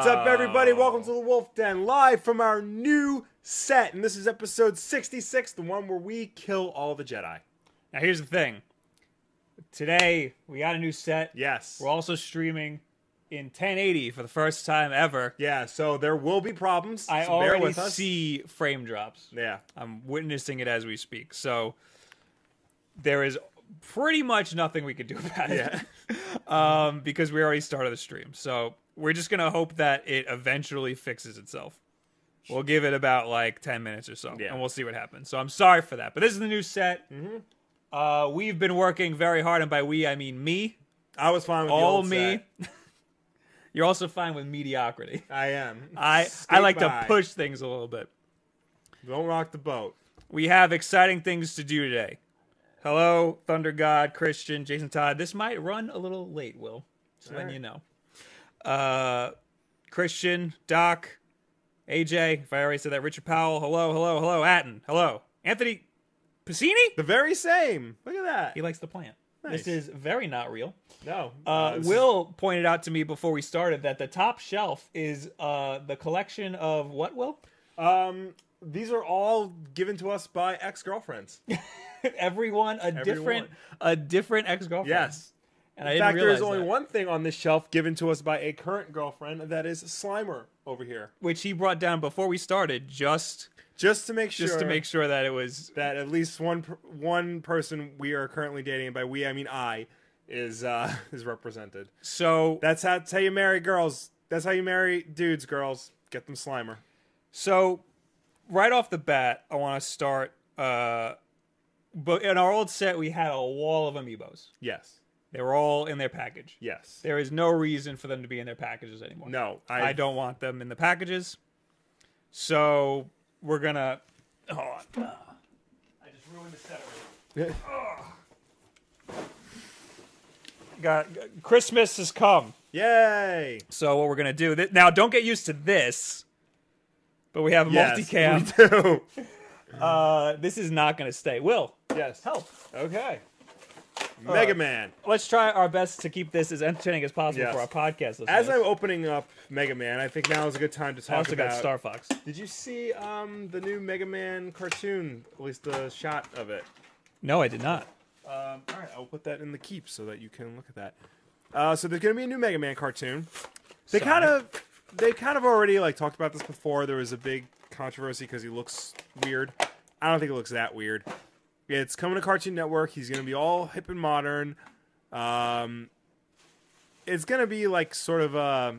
What's up, everybody? Welcome to the Wolf Den, live from our new set. And this is episode 66, the one where we kill all the Jedi. Now here's the thing. Today we got a new set. Yes. We're also streaming in 1080 for the first time ever. Yeah, so there will be problems. I so bear already with us. see frame drops. Yeah. I'm witnessing it as we speak. So there is pretty much nothing we can do about it. Yeah. um, because we already started the stream. So we're just gonna hope that it eventually fixes itself. We'll give it about like 10 minutes or so, Yeah. and we'll see what happens. So I'm sorry for that, but this is the new set. Mm-hmm. Uh, we've been working very hard, and by we I mean me, I was fine with all old me. You're also fine with mediocrity. I am. I I like by. to push things a little bit. Don't rock the boat. We have exciting things to do today. Hello, Thunder God, Christian, Jason Todd. This might run a little late, Will. Just letting right. you know. Uh, Christian, Doc, AJ, if I already said that, Richard Powell, hello, hello, hello, Atten, hello. Anthony Piscini? The very same. Look at that. He likes the plant. Nice. This is very not real. No. Uh, is- Will pointed out to me before we started that the top shelf is uh, the collection of what, Will? Um, these are all given to us by ex girlfriends. Everyone a different a different ex girlfriend. yes. And In fact, there's only that. one thing on this shelf given to us by a current girlfriend, that is Slimer over here. which he brought down before we started, just Just to make sure. just to make sure that it was. that at least one one person we are currently dating, and by we I mean I, is uh, is represented. So That's how, that's how you marry girls. That's how you marry dudes. Girls get them Slimer. so right off the bat, I want to start. Uh, but in our old set, we had a wall of amiibos. Yes. They were all in their package. Yes. There is no reason for them to be in their packages anymore. No, I, I don't want them in the packages. So we're gonna. Hold on. I just ruined the set already. Got Christmas has come. Yay! So what we're gonna do th- now? Don't get used to this, but we have a Yes, multicam. we do. Uh, this is not gonna stay. Will yes. help. Okay. Mega Man. Let's try our best to keep this as entertaining as possible Yes. for our podcast listeners. As I'm opening up Mega Man, I think now is a good time to I talk also got about. Star Fox. Did you see um, the new Mega Man cartoon? At least the shot of it. No, I did not. Um, all right, I'll put that in the keep so that you can look at that. Uh, so there's going to be a new Mega Man cartoon. They kind of, they kind of already like talked about this before. There was a big controversy because he looks weird. I don't think it looks that weird. It's coming to Cartoon Network. He's going to be all hip and modern. Um, it's going to be like sort of uh,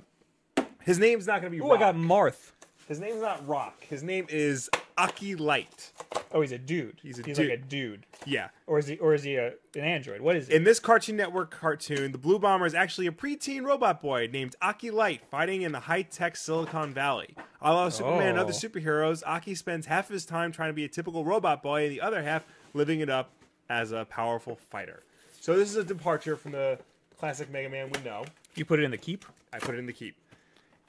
his name's not going to be. Oh, Rock. I got Marth. His name's not Rock. His name is Aki Light. Oh, he's a dude. He's a he's dude. like a dude, Yeah. or is he? Or is he a, an android? What is he? In this Cartoon Network cartoon, the Blue Bomber is actually a preteen robot boy named Aki Light fighting in the high tech Silicon Valley. Along Superman and Oh. other superheroes, Aki spends half of his time trying to be a typical robot boy and the other half living it up as a powerful fighter. So, this is a departure from the classic Mega Man we know. you put it in the keep. I put it in the keep.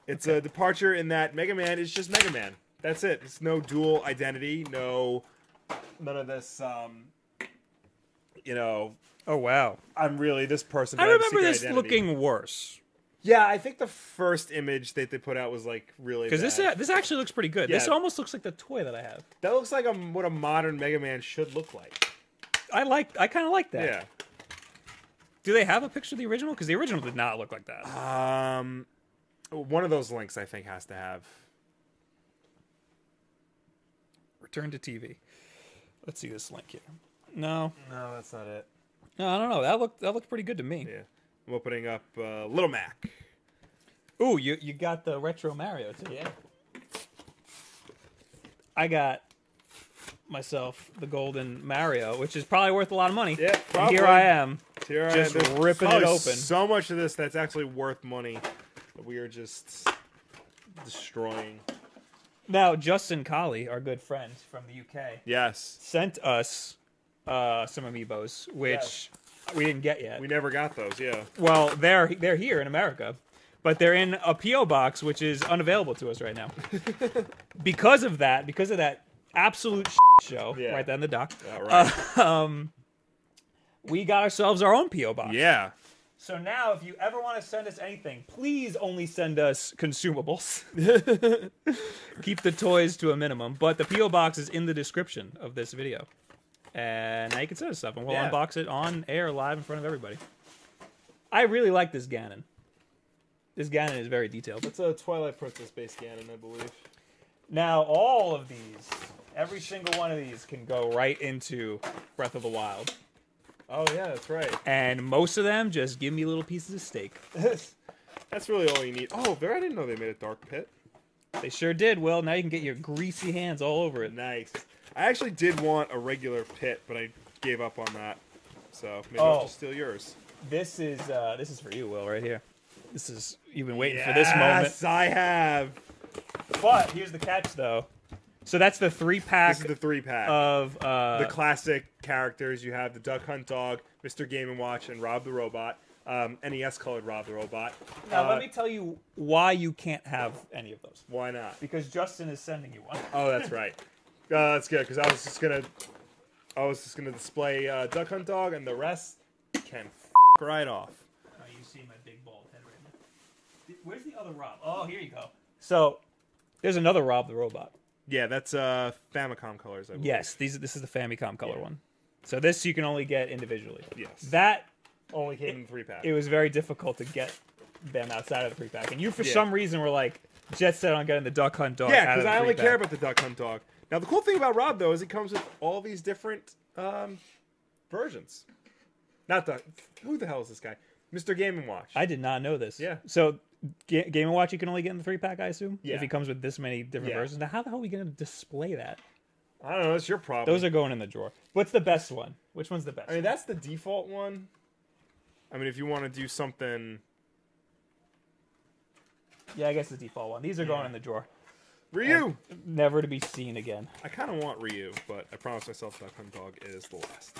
It's a departure in that Mega Man is just Mega Man. That's it. It's no dual identity, no none of this um you know, Oh wow! I'm really this person. I remember this identity. looking worse Yeah, I think the first image that they put out was like really because this bad. this actually looks pretty good. This almost looks like the toy that I have. that looks like a, what a modern Mega Man should look like. I like. I kind of like that. Yeah. Do they have a picture of the original? Because the original did not look like that. Um, one of those links I think has to have. Return to TV. Let's see this link here. No, No, that's not it. no, I don't know. That looked that looked pretty good to me. Yeah, I'm opening up uh, Little Mac. Ooh, you you got the retro Mario too. Yeah. I got myself the golden Mario, which is probably worth a lot of money. Yeah, And here I am. Here I- Just there's ripping it open. So much of this that's actually worth money that we are just destroying. Now, Justin Colley, our good friend from the UK, Yes, sent us uh, some amiibos, which Yes. We didn't get yet. we never got those. Yeah. well, they're they're here in America, but they're in a PO box, which is unavailable to us right now. because of that, because of that absolute show Yeah. right there in the dock, All right. um, we got ourselves our own PO box. yeah. So now, if you ever want to send us anything, please only send us consumables. Keep the toys to a minimum. But the PO box is in the description of this video, and now you can send us stuff, and we'll Yeah. unbox it on air live in front of everybody. I really like this Ganon. This Ganon is very detailed. It's a Twilight Princess based Ganon, I believe. Now, all of these, every single one of these, can go right into Breath of the Wild, Oh yeah, that's right. and most of them just give me little pieces of steak. that's really all you need. Oh, there! I didn't know they made a dark pit. They sure did. Well, now you can get your greasy hands all over it. Nice. I actually did want a regular pit, but I gave up on that. So maybe Oh. I'll just steal yours. This is uh, this is for you, Will, right here. This is you've been waiting for this moment. Yes, I have. But here's the catch, though. So that's the three pack This is the three pack. of uh, the classic characters. You have the Duck Hunt Dog, Mr. Game and Watch, and Rob the Robot. Um, NES colored Rob the Robot. now Uh, let me tell you why you can't have any of those. Why not? Because Justin is sending you one. Oh, that's right. Uh, that's good because I was just gonna, I was just gonna display uh, Duck Hunt Dog, and the rest can f- right off. Oh, you see my big bald head right now. Where's the other Rob? Oh, here you go. So there's another Rob the robot. Yeah, that's uh, Famicom colors. I believe. Yes, these this is the Famicom color Yeah. one. So this you can only get individually. Yes. That only came in three pack. it was very difficult to get them outside of the three pack, and you for Yeah. some reason were like jet set on getting the Duck Hunt dog. yeah, because I only three-pack. care about the Duck Hunt Dog. Now the cool thing about Rob though is he comes with all these different um, versions. Not the who the hell is this guy? Mr. Game and Watch. I did not know this. Yeah. So Ga- Game and Watch you can only get in the three pack, I assume. Yeah. If he comes with this many different Yeah. versions, now how the hell are we going to display that? I don't know. It's your problem. Those are going in the drawer. What's the best one? Which one's the best? I mean, that's the default one. I mean, if you want to do something, yeah, I guess the default one. These are going Yeah. in the drawer, Ryu. never to be seen again. I kind of want Ryu, but I promised myself Duck Hunt Dog is the last.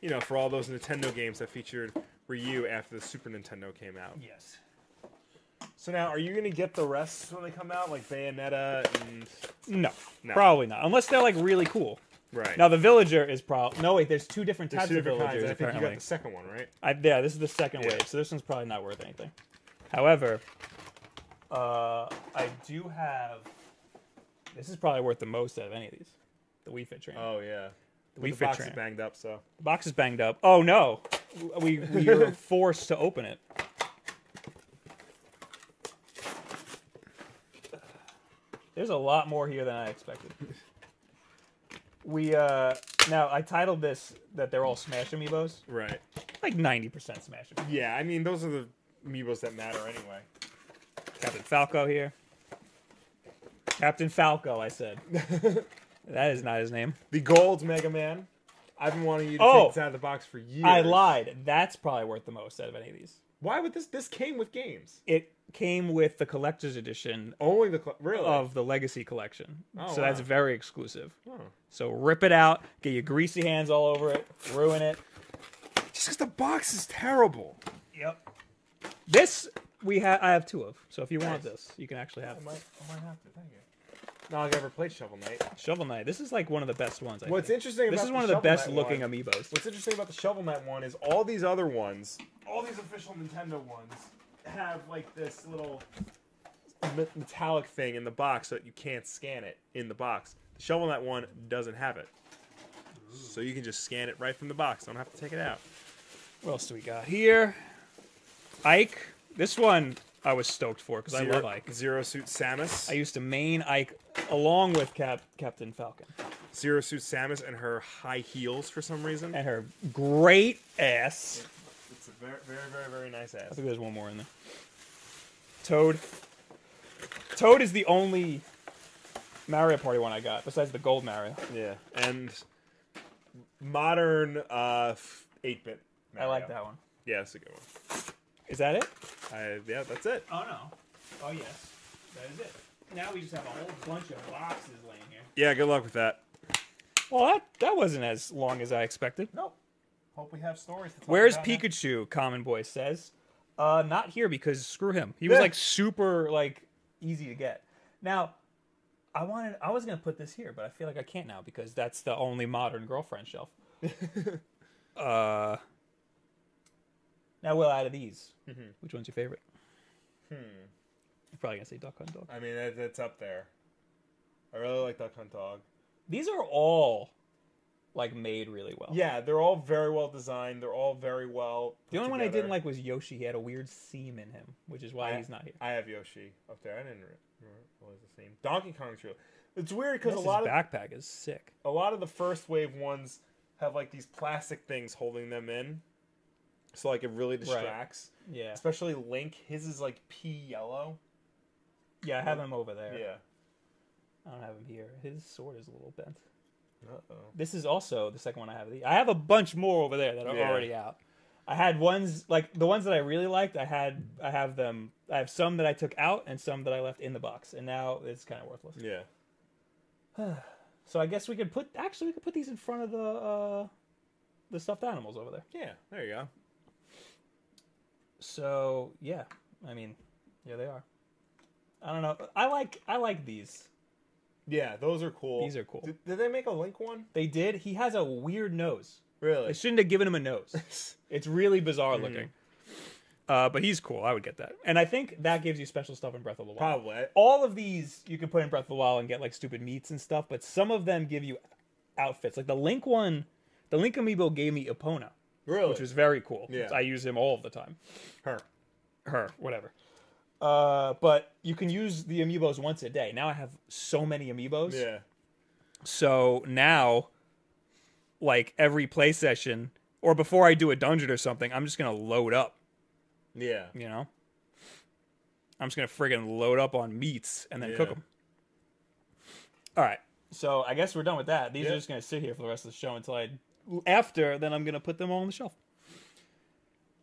You know, for all those Nintendo games that featured Ryu after the Super Nintendo came out. Yes. So now, are you gonna get the rest when they come out, like Bayonetta and No, No. probably not. Unless they're like really cool. right? Now the villager is probably no wait. There's two different There's types two of different kinds. villagers and I think you apparently. got the second one, right? I, yeah, this is the second Yeah. wave, so this one's probably not worth anything. However, uh, I do have. This is probably worth the most out of any of these. The Wii Fit trainer. Oh yeah. the Wii the Fit box is banged up, so The box is banged up. Oh no, we we were forced to open it. There's a lot more here than I expected. We uh now I titled this that they're all Smash Amiibos. right. Like 90% Smash Amiibo. Yeah, I mean those are the amiibos that matter anyway. Captain Falco here. Captain Falco, I said. that is not his name. The gold Mega Man. I've been wanting you to Oh! take this out of the box for years. I lied. That's probably worth the most out of any of these. Why would this? This came with games. It came with the collector's edition Only the cl- really. of the Legacy collection. Oh, so that's very exclusive. Oh. So rip it out, get your greasy hands all over it, ruin it. Just because the box is terrible. Yep. This we have I have two of. So if you want this, you can actually have I it. might, I might have to. Thank you. No, I've ever played Shovel Knight. Shovel Knight. This is like one of the best ones. I What's think. interesting This about is one of the Shovel best Knight looking one, amiibos. What's interesting about the Shovel Knight one is all these other ones, all these official Nintendo ones, have like this little me- metallic thing in the box so that you can't scan it in the box. The Shovel Knight one doesn't have it. So you can just scan it right from the box. Don't have to take it out. What else do we got here? Ike. This one I was stoked for because I love Ike. Zero Suit Samus. I used to main Ike along with Cap Captain Falcon Zero Suit Samus and her high heels for some reason. and her great ass. It's a very, very, very, very nice ass. I think there's one more in there. Toad. Toad is the only Mario Party one I got besides the gold Mario. Yeah, and modern uh, 8-bit. Mario. I like that one. Yeah, that's a good one. Is that it? I, yeah, that's it. Oh no. Oh yes. That is it. Now we just have a whole bunch of boxes laying here. Yeah, good luck with that. Well, that that wasn't as long as I expected. Nope. Hope we have stories. To talk Where's about now. Pikachu? Common Boy says. Uh, not here because screw him. He was like super like easy to get. Now, I wanted I was gonna put this here, but I feel like I can't now because that's the only modern girlfriend shelf. Uh, now, Will, out of these, Mhm. which one's your favorite? Hmm. You're probably gonna say Duck Hunt Dog. I mean, that, that's up there. I really like Duck Hunt Dog. These are all like made really well. Yeah, they're all very well designed. They're all very well. The only one I didn't like was Yoshi. He had a weird seam in him, which is why I- he's not here. I have Yoshi up there. I didn't re- remember what was the name. Donkey Kong's real. It's weird because Because a lot of backpack is sick. a lot of the first wave ones have like these plastic things holding them in, so like it really distracts. Yeah, Especially Link, his is like pea yellow. yeah. I have him over there. Yeah. I don't have him here. His sword is a little bent. Uh oh. This is also the second one I have. I have a bunch more over there that are Yeah. already out. I had ones like the ones that I really liked. I had I have them. I have some that I took out and some that I left in the box, and now it's kind of worthless. Yeah. So I guess we could put actually we could put these in front of the uh, the stuffed animals over there. Yeah. There you go. So yeah, I mean, yeah, they are. I don't know. I like I like these. Yeah, those are cool. These are cool. Did, did they make a Link one? They did. He has a weird nose. Really? They shouldn't have given him a nose. It's really bizarre Mm-hmm. looking. Uh, but he's cool. I would get that. And I think that gives you special stuff in Breath of the Wild. Probably. All of these you can put in Breath of the Wild and get like stupid meats and stuff, but some of them give you outfits. Like the Link one, the Link amiibo gave me Epona, Really? which was very cool. Yeah. I use him all of the time. her. Her, whatever. Uh, but you can use the amiibos once a day. Now I have so many amiibos. Yeah. So now, like every play session, or before I do a dungeon or something, I'm just gonna load up. Yeah. You know, I'm just gonna friggin' load up on meats and then. Yeah. cook them. All right. So I guess we're done with that. These Yeah. are just gonna sit here for the rest of the show until I. After then, I'm gonna put them all on the shelf.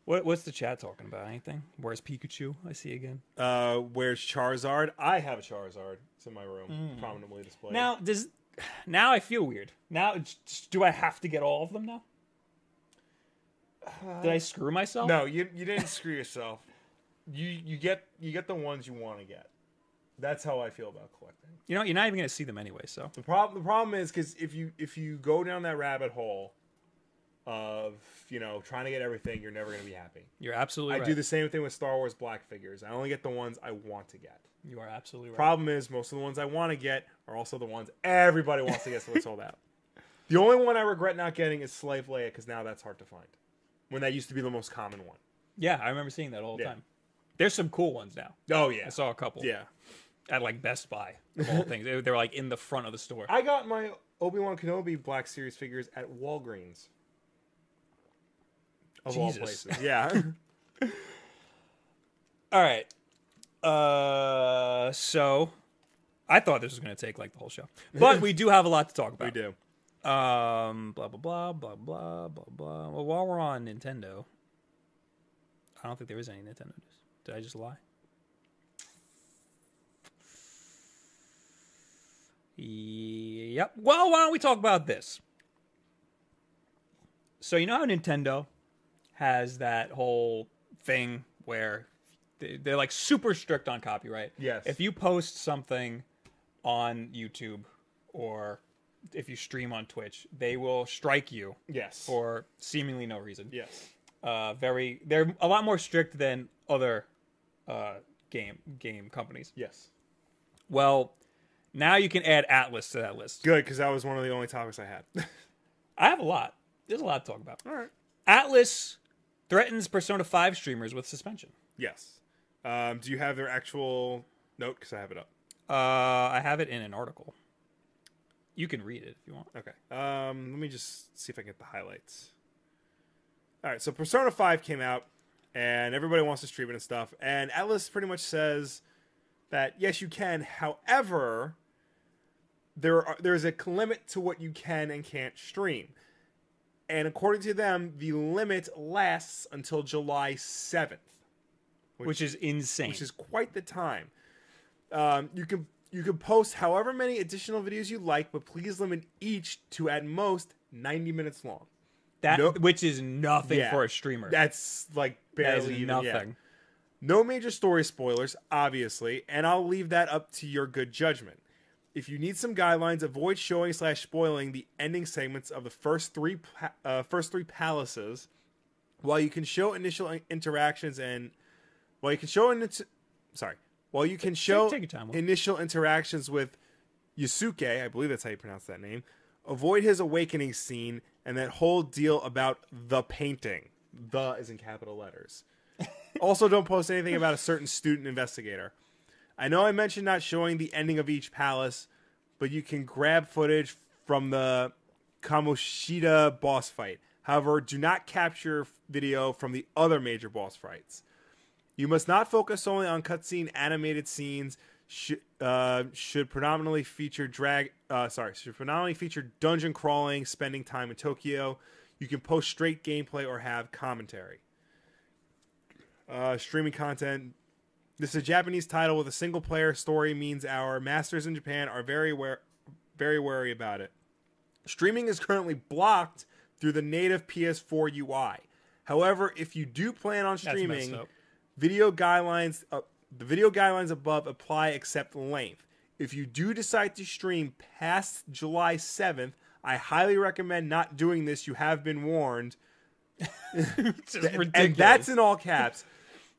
What, what's the chat talking about? Anything? Where's Pikachu? I see again. Uh, where's Charizard? I have a Charizard. It's in my room, prominently displayed. Now does now I feel weird. Now do I have to get all of them now? Did I screw myself? no, you you didn't screw yourself. You you get you get the ones you want to get. That's how I feel about collecting. You know, you're not even gonna see them anyway. So The problem the problem is because if you if you go down that rabbit hole of you know trying to get everything, you're never gonna be happy. you're absolutely I right. do the same thing with Star Wars Black figures. I only get the ones I want to get. You are absolutely right. Problem is, most of the ones I want to get are also the ones everybody wants to get, so they're sold out. The only one I regret not getting is Slave Leia because now that's hard to find. When that used to be the most common one. yeah, I remember seeing that all the Yeah. time. There's some cool ones now. Oh yeah, I saw a couple. yeah. At like Best Buy, of all things. They, were like in the front of the store. I got my Obi Wan Kenobi Black Series figures at Walgreens. Of all Jesus. places, yeah. All right. Uh, so I thought this was going to take like the whole show, but we do have a lot to talk about. we do. Um, blah blah blah blah blah blah blah. Well, while we're on Nintendo, I don't think there is any Nintendo news. Did I just lie? Yep. Well, why don't we talk about this? So you know how Nintendo has that whole thing where they- they're like super strict on copyright. Yes. If you post something on YouTube or if you stream on Twitch, they will strike you Yes. for seemingly no reason. yes. Uh, very, they're a lot more strict than other uh, game game companies. Yes. Well, now you can add Atlus to that list. Good, because that was one of the only topics I had. I have a lot. There's a lot to talk about. all right. Atlus threatens Persona 5 streamers with suspension. Yes. Um, do you have their actual note? Because I have it up. Uh, I have it in an article. You can read it if you want. Okay. Um, let me just see if I can get the highlights. All right. So Persona Five came out, and everybody wants to stream it and stuff. And Atlus pretty much says that yes, you can. However, there are, there is a limit to what you can and can't stream. And according to them, the limit lasts until July seventh, Which is insane. which is quite the time. Um, you can you can post however many additional videos you like, but please limit each to at most ninety minutes long. that, nope. which is nothing Yeah. for a streamer. That's like that barely even, nothing. yeah. No major story spoilers, obviously, and I'll leave that up to your good judgment. If you need some guidelines, avoid showing slash spoiling the ending segments of the first three uh, first three palaces. While you can show initial interactions and while you can show in- sorry, while you can show take your time, initial interactions with Yusuke, I believe that's how you pronounce that name. Avoid his awakening scene and that whole deal about the painting. The is in capital letters. also, don't post anything about a certain student investigator. I know I mentioned not showing the ending of each palace, but you can grab footage from the Kamoshida boss fight. However, do not capture video from the other major boss fights. You must not focus only on cutscene animated scenes. Should uh, should predominantly feature drag. Uh, sorry, should predominantly feature dungeon crawling, spending time in Tokyo. You can post straight gameplay or have commentary. Uh, streaming content. This is a Japanese title with a single player story. Means our masters in Japan are very aware, very wary about it. Streaming is currently blocked through the native PS4 UI. However, if you do plan on streaming, video guidelines uh, the video guidelines above apply except length if you do decide to stream past july 7th i highly recommend not doing this you have been warned and that's in all caps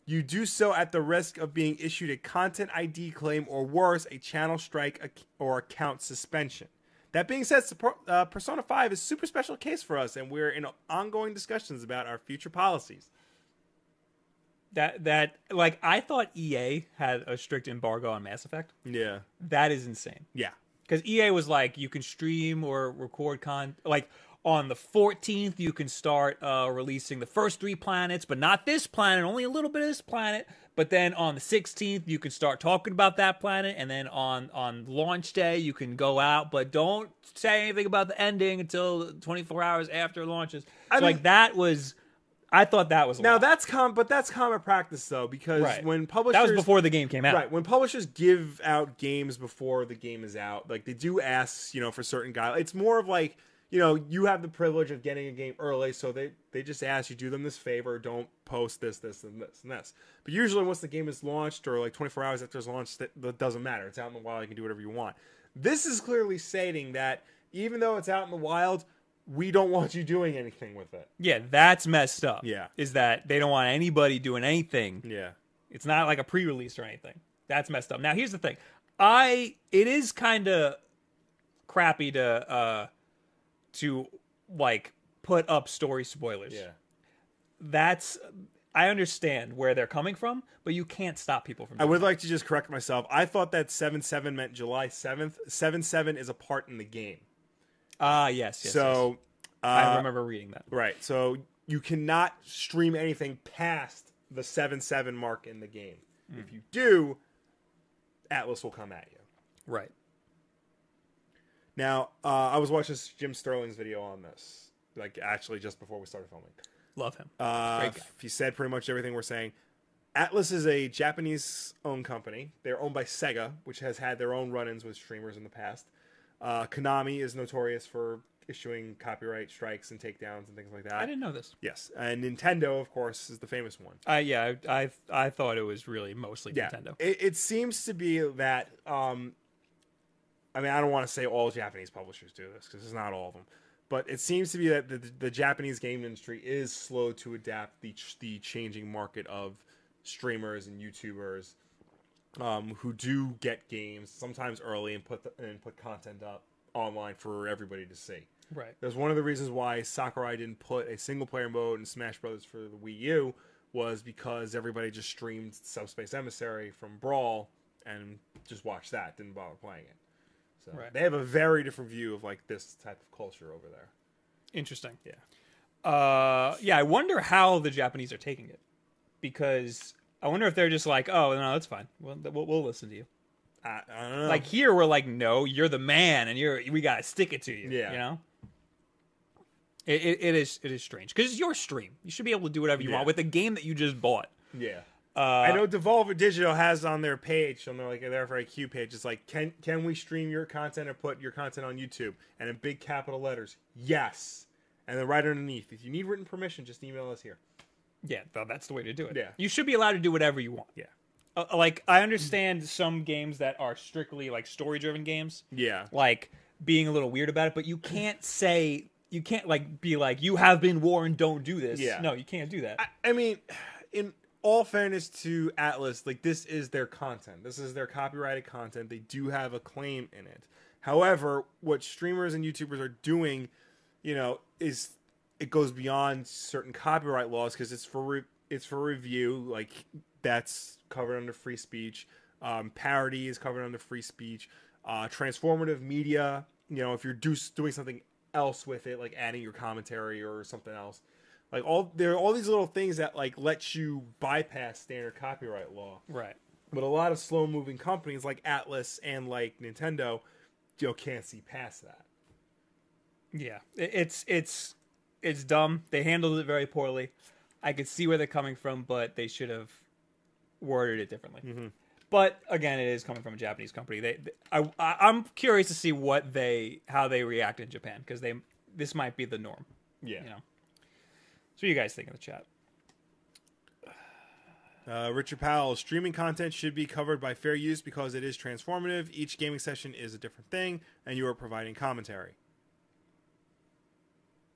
you do so at the risk of being issued a content id claim or worse a channel strike or account suspension that being said uh, persona 5 is a super special case for us and we're in ongoing discussions about our future policies that that like I thought EA had a strict embargo on Mass Effect. yeah That is insane. yeah Because EA was like, you can stream or record con like on the 14th you can start uh, releasing the first three planets, but not this planet, only a little bit of this planet. But then on the 16th you can start talking about that planet, and then on on launch day you can go out, but don't say anything about the ending until 24 hours after it launches. I so mean- like that was, I thought that was a Now lot. that's com, but that's common practice though, because Right. when publishers that was before the game came out. right when publishers give out games before the game is out, like they do ask, you know, for certain guys. It's more of like you know you have the privilege of getting a game early, so they they just ask you do them this favor, don't post this, this, and this, and this. But usually once the game is launched or like 24 hours after it's launched, that, that doesn't matter. It's out in the wild. You can do whatever you want. This is clearly stating that even though it's out in the wild, we don't want you doing anything with it. Yeah, that's messed up. Yeah. Is that they don't want anybody doing anything. Yeah. It's not like a pre-release or anything. That's messed up. Now here's the thing. I it is kind of crappy to uh to like put up story spoilers. Yeah. That's I understand where they're coming from, but you can't stop people from I would like to just correct myself. I thought that seven seven meant July seventh. Seven seven is a part in the game. Ah, yes, yes. yes. so, I uh, remember reading that. right. So you cannot stream anything past the seven seven mark in the game. Hmm. If you do, Atlus will come at you. Right. Now, uh, I was watching Jim Sterling's video on this, like actually just before we started filming. Love him. Uh, he said pretty much everything we're saying. Atlus is a Japanese-owned company. They're owned by Sega, which has had their own run-ins with streamers in the past. Uh, Konami is notorious for issuing copyright strikes and takedowns and things like that. I didn't know this. Yes, and Nintendo, of course, is the famous one. I yeah, I I, I thought it was really mostly Yeah, Nintendo. It, it seems to be that. Um, I mean, I don't want to say all Japanese publishers do this because it's not all of them, but it seems to be that the, the Japanese game industry is slow to adapt the the changing market of streamers and YouTubers um, who do get games sometimes early and put the, and put content up online for everybody to see. Right. That's one of the reasons why Sakurai didn't put a single player mode in Smash Brothers for the Wii U was because everybody just streamed Subspace Emissary from Brawl and just watched that, didn't bother playing it. So Right. they have a very different view of like this type of culture over there. Interesting. Yeah. Uh, yeah, I wonder how the Japanese are taking it, because I wonder if they're just like, oh no, that's fine. We'll we'll, we'll listen to you. I, I don't know. Like here, we're like, no, you're the man, and you're we gotta stick it to you. Yeah. you know. It, it, it is it is strange because it's your stream. You should be able to do whatever you Yeah. want with the game that you just bought. yeah. Uh, I know Devolver Digital has on their page, on their like their FAQ page, it's like, can can we stream your content or put your content on YouTube? And in big capital letters, yes. And then right underneath, if you need written permission, just email us here. Yeah, th- that's the way to do it. Yeah. you should be allowed to do whatever you want. Yeah. uh, like I understand some games that are strictly like story driven games, Yeah. like being a little weird about it, but you can't say you can't like be like you have been warned, don't do this. Yeah. No, you can't do that. I, I mean, in all fairness to Atlus, like this is their content. This is their copyrighted content. They do have a claim in it. However, what streamers and YouTubers are doing, you know, is it goes beyond certain copyright laws because it's for re- it's for review. Like that's covered under free speech. Um, parody is covered under free speech. Uh, transformative media, you know, if you're do- doing something else with it, like adding your commentary or something else, like all there are all these little things that like let you bypass standard copyright law. right. But a lot of slow moving companies like Atlus and like Nintendo, you know, can't see past that. Yeah, it's it's it's dumb. They handled it very poorly. I could see where they're coming from, but they should have worded it differently. Mm-hmm. But again, it is coming from a Japanese company. They, they- I, I, I'm curious to see what they how they react in Japan because they this might be the norm. Yeah. You know. So, what do you guys think in the chat? Uh, Richard Powell, streaming content should be covered by fair use because it is transformative. Each gaming session is a different thing, and you are providing commentary.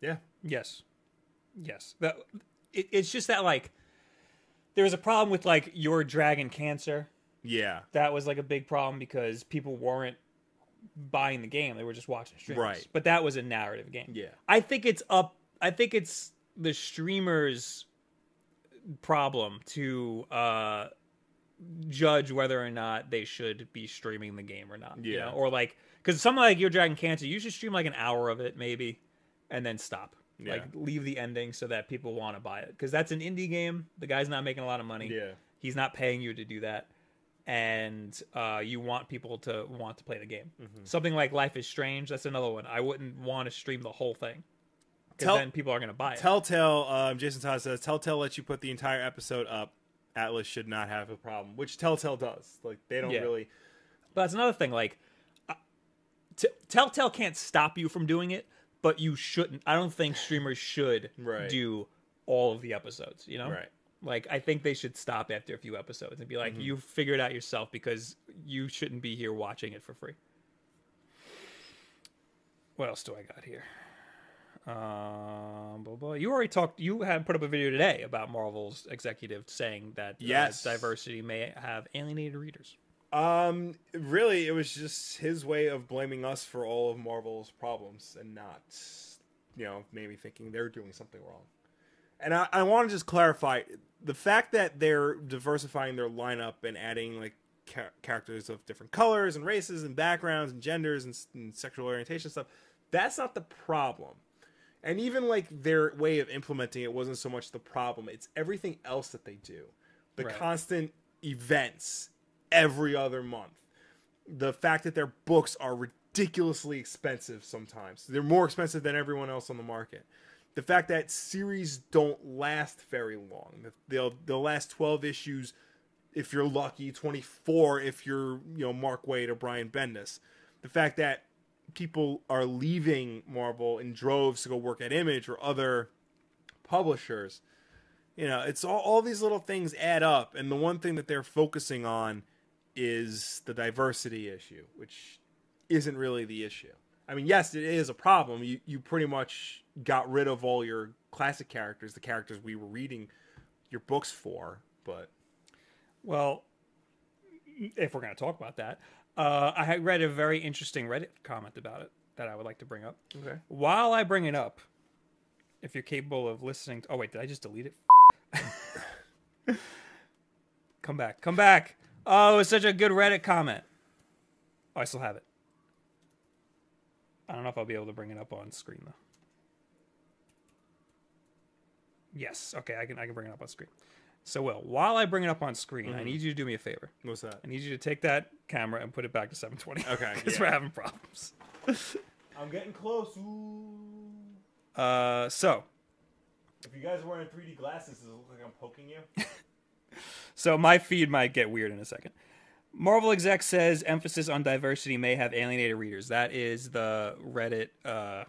Yeah. Yes, yes. That it, it's just that like there was a problem with like your Dragon Cancer. Yeah. that was like a big problem because people weren't buying the game; they were just watching streams. Right. But that was a narrative game. Yeah. I think it's up. I think it's the streamers' problem to uh, judge whether or not they should be streaming the game or not. You Yeah. know? Or like, because something like Your Dragon Cancer, you should stream like an hour of it maybe, and then stop. Yeah. Like leave the ending so that people want to buy it because that's an indie game. The guy's not making a lot of money. Yeah. He's not paying you to do that, and uh, you want people to want to play the game. Mm-hmm. Something like Life is Strange. That's another one. I wouldn't want to stream the whole thing Tell- then people are going to buy it. Telltale, um, Jason Todd says, Telltale lets you put the entire episode up. Atlus should not have a problem, which Telltale does. Like, they don't Yeah. really. But that's another thing. Like, uh, t- Telltale can't stop you from doing it, but you shouldn't. I don't think streamers should Right. do all of the episodes. You know, Right. Like, I think they should stop after a few episodes and be like, "You figure it out yourself because you shouldn't be here watching it for free." What else do I got here? Um, blah, blah. you already talked. You had put up a video today about Marvel's executive saying that uh, Yes. diversity may have alienated readers. Um, really, it was just his way of blaming us for all of Marvel's problems and not, you know, maybe thinking they're doing something wrong. And I, I want to just clarify the fact that they're diversifying their lineup and adding like cha- characters of different colors and races and backgrounds and genders and, and sexual orientation stuff. That's not the problem. And even like their way of implementing it wasn't so much the problem. It's everything else that they do. The Right. constant events every other month. The fact that their books are ridiculously expensive sometimes. They're more expensive than everyone else on the market. The fact that series don't last very long. They'll they'll last 12 issues if you're lucky, 24 if you're, you know, Mark Waid or Brian Bendis. The fact that people are leaving Marvel in droves to go work at Image or other publishers. You know, it's all, all these little things add up, and the one thing that they're focusing on is the diversity issue, which isn't really the issue. I mean, yes, it is a problem. You you pretty much got rid of all your classic characters, the characters we were reading your books for, but Well, if we're going to talk about that, uh, I had read a very interesting Reddit comment about it that I would like to bring up. okay. While I bring it up, if you're capable of listening, to, oh wait, did I just delete it? come back, come back! Oh, it was such a good Reddit comment. Oh, I still have it. I don't know if I'll be able to bring it up on screen though. Yes, okay, I can I can bring it up on screen. So, Will, while I bring it up on screen, I need you to do me a favor. What's that? I need you to take that camera and put it back to 720. Okay, because yeah. we're having problems. I'm getting close. Uh, so, If you guys are wearing 3D glasses, does it look like I'm poking you? so my feed might get weird in a second. Marvel exec says emphasis on diversity may have alienated readers. That is the Reddit uh,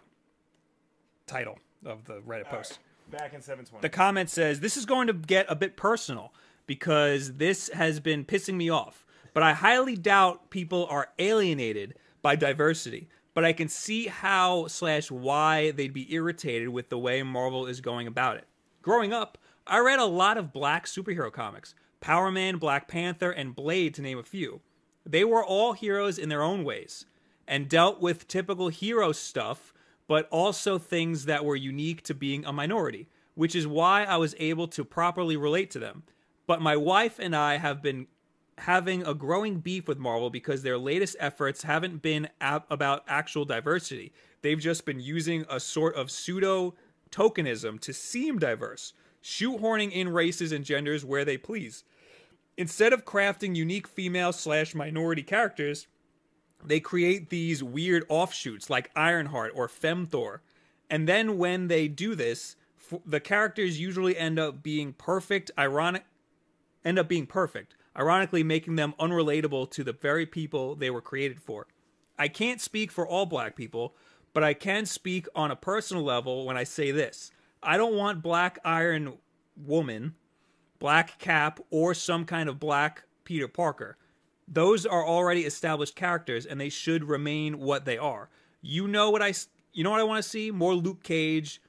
title of the Reddit post. Back in 720. The comment says this is going to get a bit personal. because this has been pissing me off. But I highly doubt people are alienated by diversity. But I can see how slash why they'd be irritated with the way Marvel is going about it. Growing up, I read a lot of black superhero comics Power Man, Black Panther, and Blade, to name a few. They were all heroes in their own ways and dealt with typical hero stuff, but also things that were unique to being a minority, which is why I was able to properly relate to them. But my wife and I have been having a growing beef with Marvel because their latest efforts haven't been ab- about actual diversity. They've just been using a sort of pseudo tokenism to seem diverse, shoehorning in races and genders where they please. Instead of crafting unique female slash minority characters, they create these weird offshoots like Ironheart or Femthor. And then when they do this, f- the characters usually end up being perfect, ironic end up being perfect, ironically making them unrelatable to the very people they were created for. I can't speak for all black people, but I can speak on a personal level when I say this. I don't want Black Iron Woman, Black Cap, or some kind of black Peter Parker. Those are already established characters and they should remain what they are. You know what I you know what I want to see? More Luke Cage,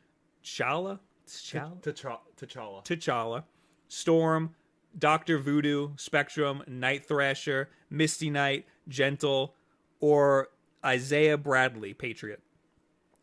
T'Challa, T'Challa. T'Challa. T'Challa, Storm, Doctor Voodoo, Spectrum, Night Thrasher, Misty Knight, Gentle, or Isaiah Bradley, Patriot.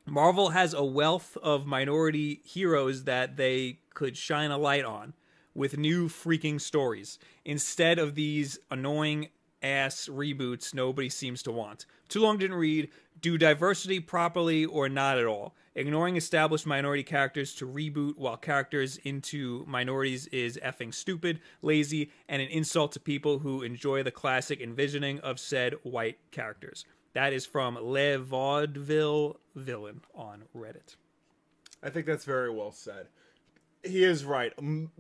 Marvel has a wealth of minority heroes that they could shine a light on with new freaking stories instead of these annoying ass reboots nobody seems to want. Too long didn't read. Do diversity properly or not at all. Ignoring established minority characters to reboot while characters into minorities is effing stupid, lazy, and an insult to people who enjoy the classic envisioning of said white characters. That is from Le Vaudeville Villain on Reddit. I think that's very well said. He is right. I'm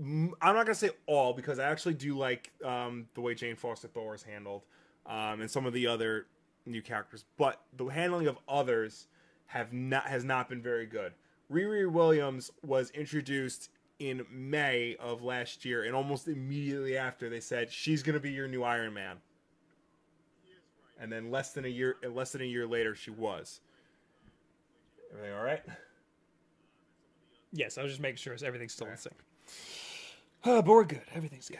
not gonna say all because I actually do like um, the way Jane Foster Thor is handled, um, and some of the other new characters. But the handling of others have not has not been very good. Riri Williams was introduced in May of last year, and almost immediately after they said she's gonna be your new Iron Man. And then less than a year, less than a year later, she was. Everything all right? Yes, I was just making sure everything's still in sync. Uh, but we're good. Everything's good.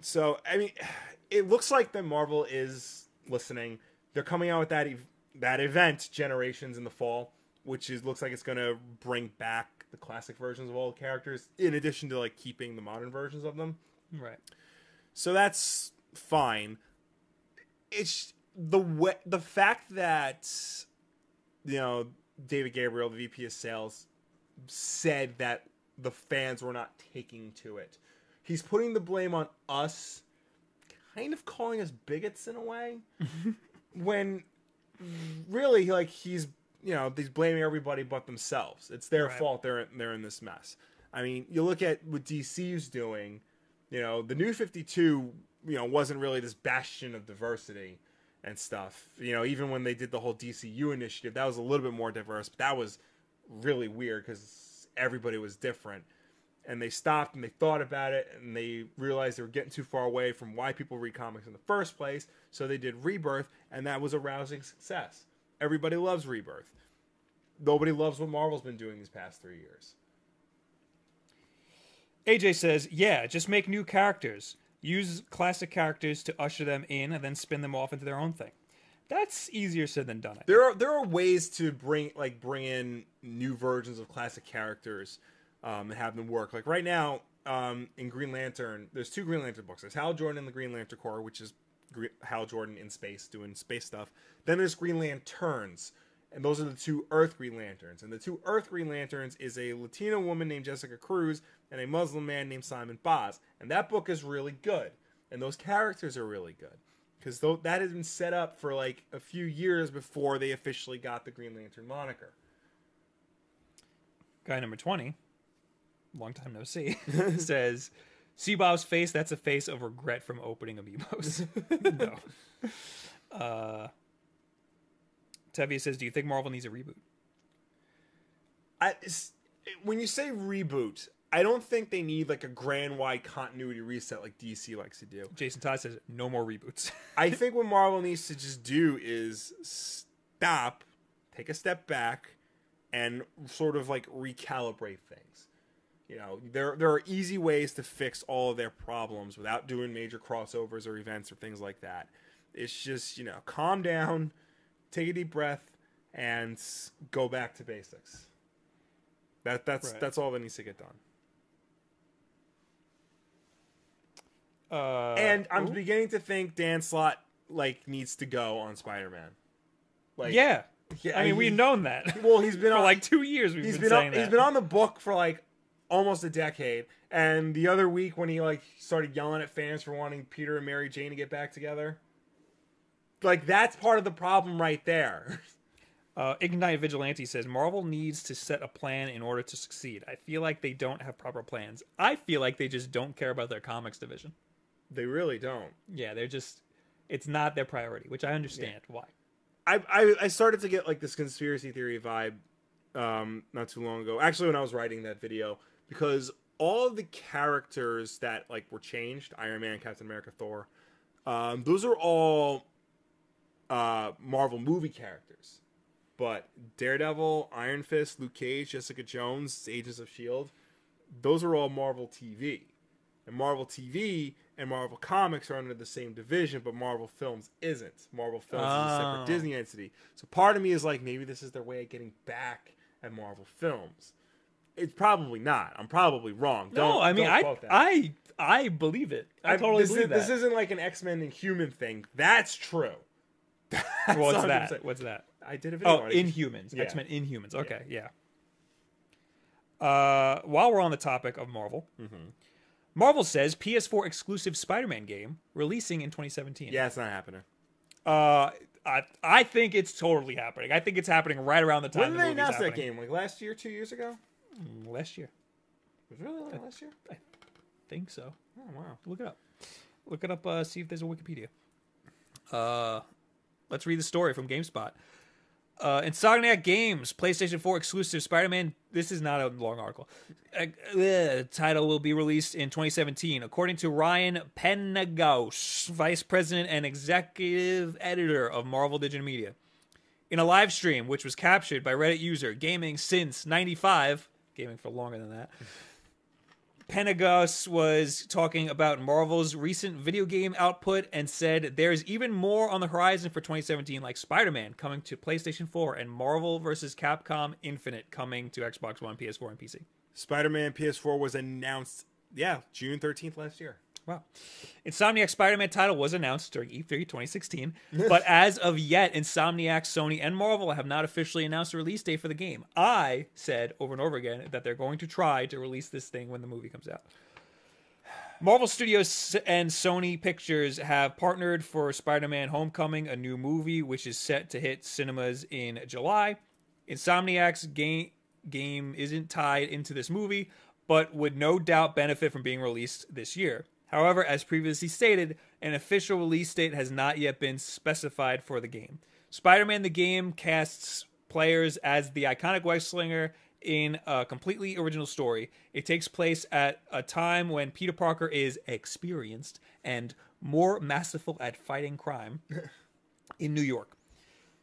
So I mean, it looks like that Marvel is listening. They're coming out with that ev- that event, Generations, in the fall, which is looks like it's going to bring back the classic versions of all the characters, in addition to like keeping the modern versions of them. Right. So that's fine. It's the way, the fact that you know David Gabriel, the VP of Sales, said that the fans were not taking to it. He's putting the blame on us, kind of calling us bigots in a way, when really like he's you know he's blaming everybody but themselves. It's their Right. fault they're they're in this mess. I mean, you look at what DC's doing. You know, the New Fifty Two, you know, wasn't really this bastion of diversity and stuff. You know, even when they did the whole DCU initiative, that was a little bit more diverse, but that was really weird because everybody was different. And they stopped and they thought about it and they realized they were getting too far away from why people read comics in the first place. So they did Rebirth, and that was a rousing success. Everybody loves Rebirth. Nobody loves what Marvel's been doing these past three years. AJ says, "Yeah, just make new characters. Use classic characters to usher them in, and then spin them off into their own thing." That's easier said than done. There are there are ways to bring like bring in new versions of classic characters um, and have them work. Like right now um, in Green Lantern, there's two Green Lantern books. There's Hal Jordan in the Green Lantern Corps, which is Hal Jordan in space doing space stuff. Then there's Green Lanterns, and those are the two Earth Green Lanterns. And the two Earth Green Lanterns is a Latina woman named Jessica Cruz and a Muslim man named Simon Baz. And that book is really good, and those characters are really good because that had been set up for like a few years before they officially got the Green Lantern moniker. Guy number 20, long time no see, says, See Bob's face? That's a face of regret from opening Amiibos. no. Uh, Tevye says, Do you think Marvel needs a reboot? I, when you say reboot, I don't think they need like a grand wide continuity reset like DC likes to do. Jason Todd says no more reboots. I think what Marvel needs to just do is stop, take a step back, and sort of like recalibrate things. You know, there there are easy ways to fix all of their problems without doing major crossovers or events or things like that. It's just you know, calm down, take a deep breath, and go back to basics. That that's Right. that's all that needs to get done. Uh, And I'm ooh. beginning to think Dan Slott like needs to go on Spider Man. Like yeah. yeah, I mean, he- we've known that Well, he's been for on like two years. We've he's been, been saying on, that. he's been on the book for like almost a decade. And the other week when he like started yelling at fans for wanting Peter and Mary Jane to get back together, like that's part of the problem right there. Uh, Ignite Vigilante says Marvel needs to set a plan in order to succeed. I feel like they don't have proper plans. I feel like they just don't care about their comics division. They really don't. Yeah, they're just. It's not their priority, which I understand why. I, I I started to get like this conspiracy theory vibe um not too long ago. Actually when I was writing that video because all the characters that like were changed, Iron Man, Captain America, Thor, um those are all uh Marvel movie characters. But Daredevil, Iron Fist, Luke Cage, Jessica Jones, Agents of Shield, those are all Marvel TV. And Marvel TV and Marvel Comics are under the same division, but Marvel Films isn't. Marvel Films is a separate Oh. Disney entity. So part of me is like, maybe this is their way of getting back at Marvel Films. It's probably not. I'm probably wrong. No, Don't, I mean, I, that. I, I believe it. I, totally this, believe is, that. this isn't like an X Men and human thing. That's true. That's What's 100%. that? What's that? I did a video. Oh. Inhumans. Yeah. X Men Inhumans. Okay, yeah. Uh, while we're on the topic of Marvel, Mm-hmm. Marvel says PS4 exclusive Spider-Man game releasing in 2017. Yeah, it's not happening. Uh, I I think it's totally happening. I think it's happening right around the time When the did they movie's announce that game? Like last year, two years ago? Mm, Last year, Was it really like last year? I think so. Oh wow. Look it up. Look it up. Uh, see if there's a Wikipedia. Uh, let's read the story from GameSpot. Uh, Insomniac Games, PlayStation 4 exclusive Spider-Man. This is not a long article. Uh, uh, title will be released in 2017, according to Ryan Penagos, vice president and executive editor of Marvel Digital Media. In a live stream, which was captured by Reddit user Gaming Since 95, gaming for longer than that, Penagos was talking about Marvel's recent video game output and said there's even more on the horizon for 2017, like Spider Man coming to PlayStation 4 and Marvel vs. Capcom Infinite coming to Xbox One, PS4, and PC. Spider Man PS4 was announced, yeah, June 13th last year. Wow. Insomniac Spider Man title was announced during E E3 2016, but as of yet, Insomniac, Sony, and Marvel have not officially announced a release date for the game. I said over and over again that they're going to try to release this thing when the movie comes out. Marvel Studios and Sony Pictures have partnered for Spider Man Homecoming, a new movie which is set to hit cinemas in July. Insomniac's game, game isn't tied into this movie, but would no doubt benefit from being released this year. However, as previously stated, an official release date has not yet been specified for the game. Spider Man the game casts players as the iconic web slinger in a completely original story. It takes place at a time when Peter Parker is experienced and more masterful at fighting crime in New York.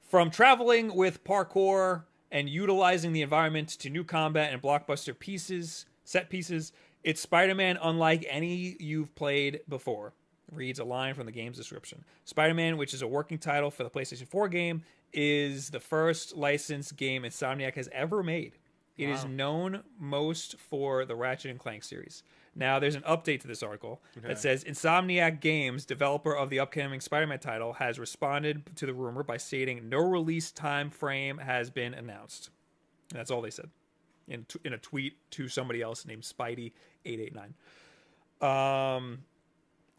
From traveling with parkour and utilizing the environment to new combat and blockbuster pieces, set pieces, it's Spider-Man unlike any you've played before. Reads a line from the game's description. Spider-Man, which is a working title for the PlayStation 4 game, is the first licensed game Insomniac has ever made. It is known most for the Ratchet and Clank series. Now, there's an update to this article that says Insomniac Games, developer of the upcoming Spider-Man title, has responded to the rumor by stating no release time frame has been announced. And that's all they said in t- in a tweet to somebody else named Spidey889. Um,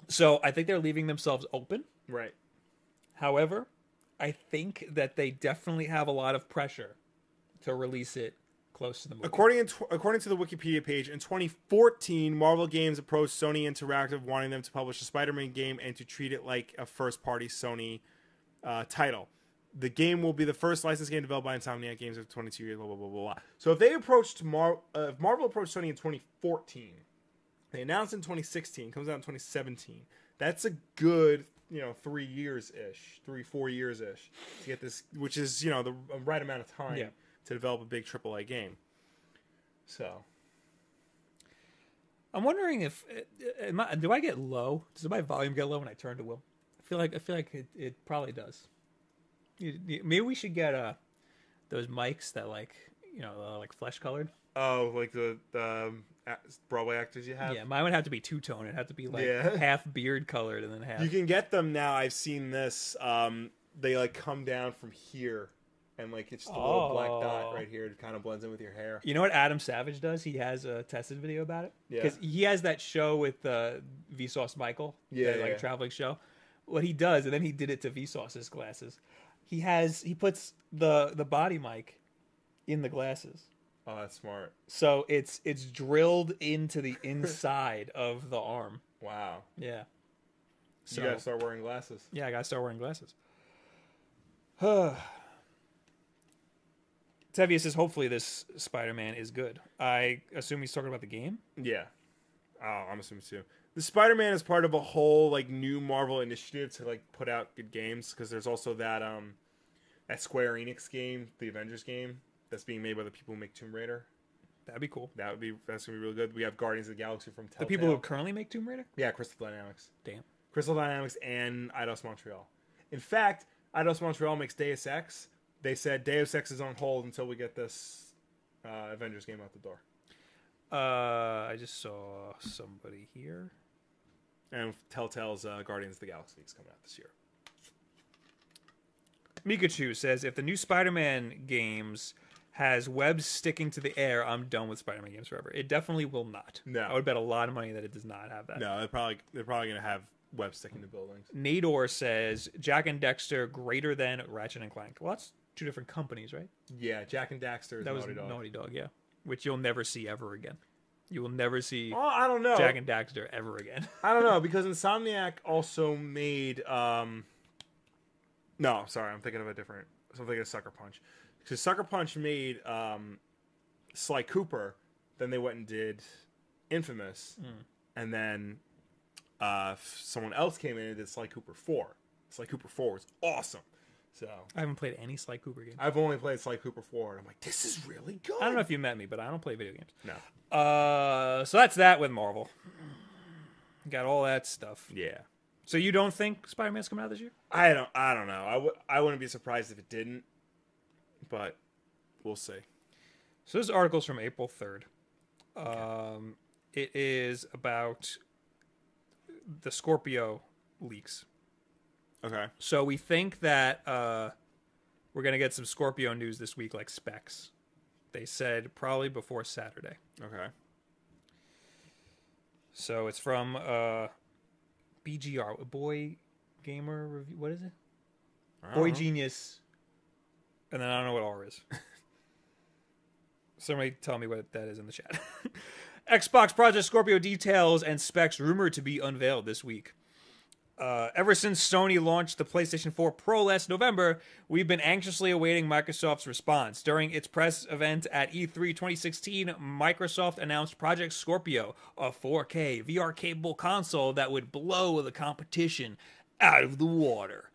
so I think they're leaving themselves open. Right. However, I think that they definitely have a lot of pressure to release it close to the movie. According to, according to the Wikipedia page, in 2014, Marvel Games approached Sony Interactive, wanting them to publish a Spider-Man game and to treat it like a first-party Sony uh, title. The game will be the first licensed game developed by Insomniac Games of 22 years. Blah blah blah blah. blah. So if they approached Mar- uh, if Marvel approached Sony in 2014, they announced in 2016, comes out in 2017. That's a good you know three years ish, three four years ish to get this, which is you know the right amount of time Yeah. to develop a big AAA game. So I'm wondering if uh, am I, do I get low? Does my volume get low when I turn to Will? I feel like I feel like it, it probably does. Maybe we should get uh those mics that like you know uh, like flesh colored. oh, like the the um, Broadway actors you have. Yeah, mine would have to be two tone. It'd have to be like Yeah. half beard colored and then half. You can get them now. I've seen this. Um, they like come down from here, and like it's just a little black dot Oh. right here. It kind of blends in with your hair. You know what Adam Savage does? He has a tested video about it. Yeah. Because he has that show with uh, Vsauce Michael. Yeah, that, like a traveling show. What he does, and then he did it to Vsauce's glasses. He has he puts the the body mic in the glasses. Oh, that's smart. So it's it's drilled into the inside of the arm. Wow. Yeah. So you gotta start wearing glasses. yeah, I gotta start wearing glasses. Tevye says, hopefully this Spider-Man is good. I assume he's talking about the game. Yeah. Oh, I'm assuming too. The Spider-Man is part of a whole like new Marvel initiative to like put out good games because there's also that um that Square Enix game, the Avengers game, that's being made by the people who make Tomb Raider. That'd be cool. That would be that's gonna be really good. We have Guardians of the Galaxy from Telltale. The people who currently make Tomb Raider? yeah, Crystal Dynamics. Damn. Crystal Dynamics and Eidos Montreal. In fact, Eidos Montreal makes Deus Ex. They said Deus Ex is on hold until we get this uh, Avengers game out the door. Uh, I just saw somebody here. And Telltale's uh, Guardians of the Galaxy is coming out this year. Mikachu says, if the new Spider-Man games has webs sticking to the air, I'm done with Spider-Man games forever. It definitely will not. No. I would bet a lot of money that it does not have that. No, they're probably they're probably gonna have webs sticking to buildings. Nador says, Jack and Dexter greater than Ratchet and Clank. Well, that's two different companies, right? Yeah, Jak and Daxter is That was Naughty Dog. Naughty Dog, yeah. Which you'll never see ever again. You will never see Oh, I don't know. Jak and Daxter ever again. I don't know because Insomniac also made. um No, sorry, I'm thinking of a different. So I'm thinking of Sucker Punch. Because Sucker Punch made um Sly Cooper, then they went and did Infamous, and then uh someone else came in and did Sly Cooper Four. Sly Cooper Four was awesome. So I haven't played any Sly Cooper games. I've only played Sly Cooper Four, and I'm like, this is really good. I don't know if you met me, but I don't play video games. No. Uh, so that's that with Marvel. Got all that stuff. Yeah. So you don't think Spider-Man's coming out this year? I don't. I don't know. I w- I wouldn't be surprised if it didn't, but we'll see. So this article's from April 3rd. Um, it is about the Scorpio leaks. Okay. So we think that uh, we're going to get some Scorpio news this week, like specs. They said probably before Saturday. Okay. So it's from uh, BGR, Boy Gamer Review. What is it? Boy know. Genius. And then I don't know what R is. Somebody tell me what that is in the chat. Xbox Project Scorpio details and specs rumored to be unveiled this week. Uh, ever since Sony launched the PlayStation 4 Pro last November, we've been anxiously awaiting Microsoft's response. During its press event at E E3 2016, Microsoft announced Project Scorpio, a 4K VR capable console that would blow the competition out of the water.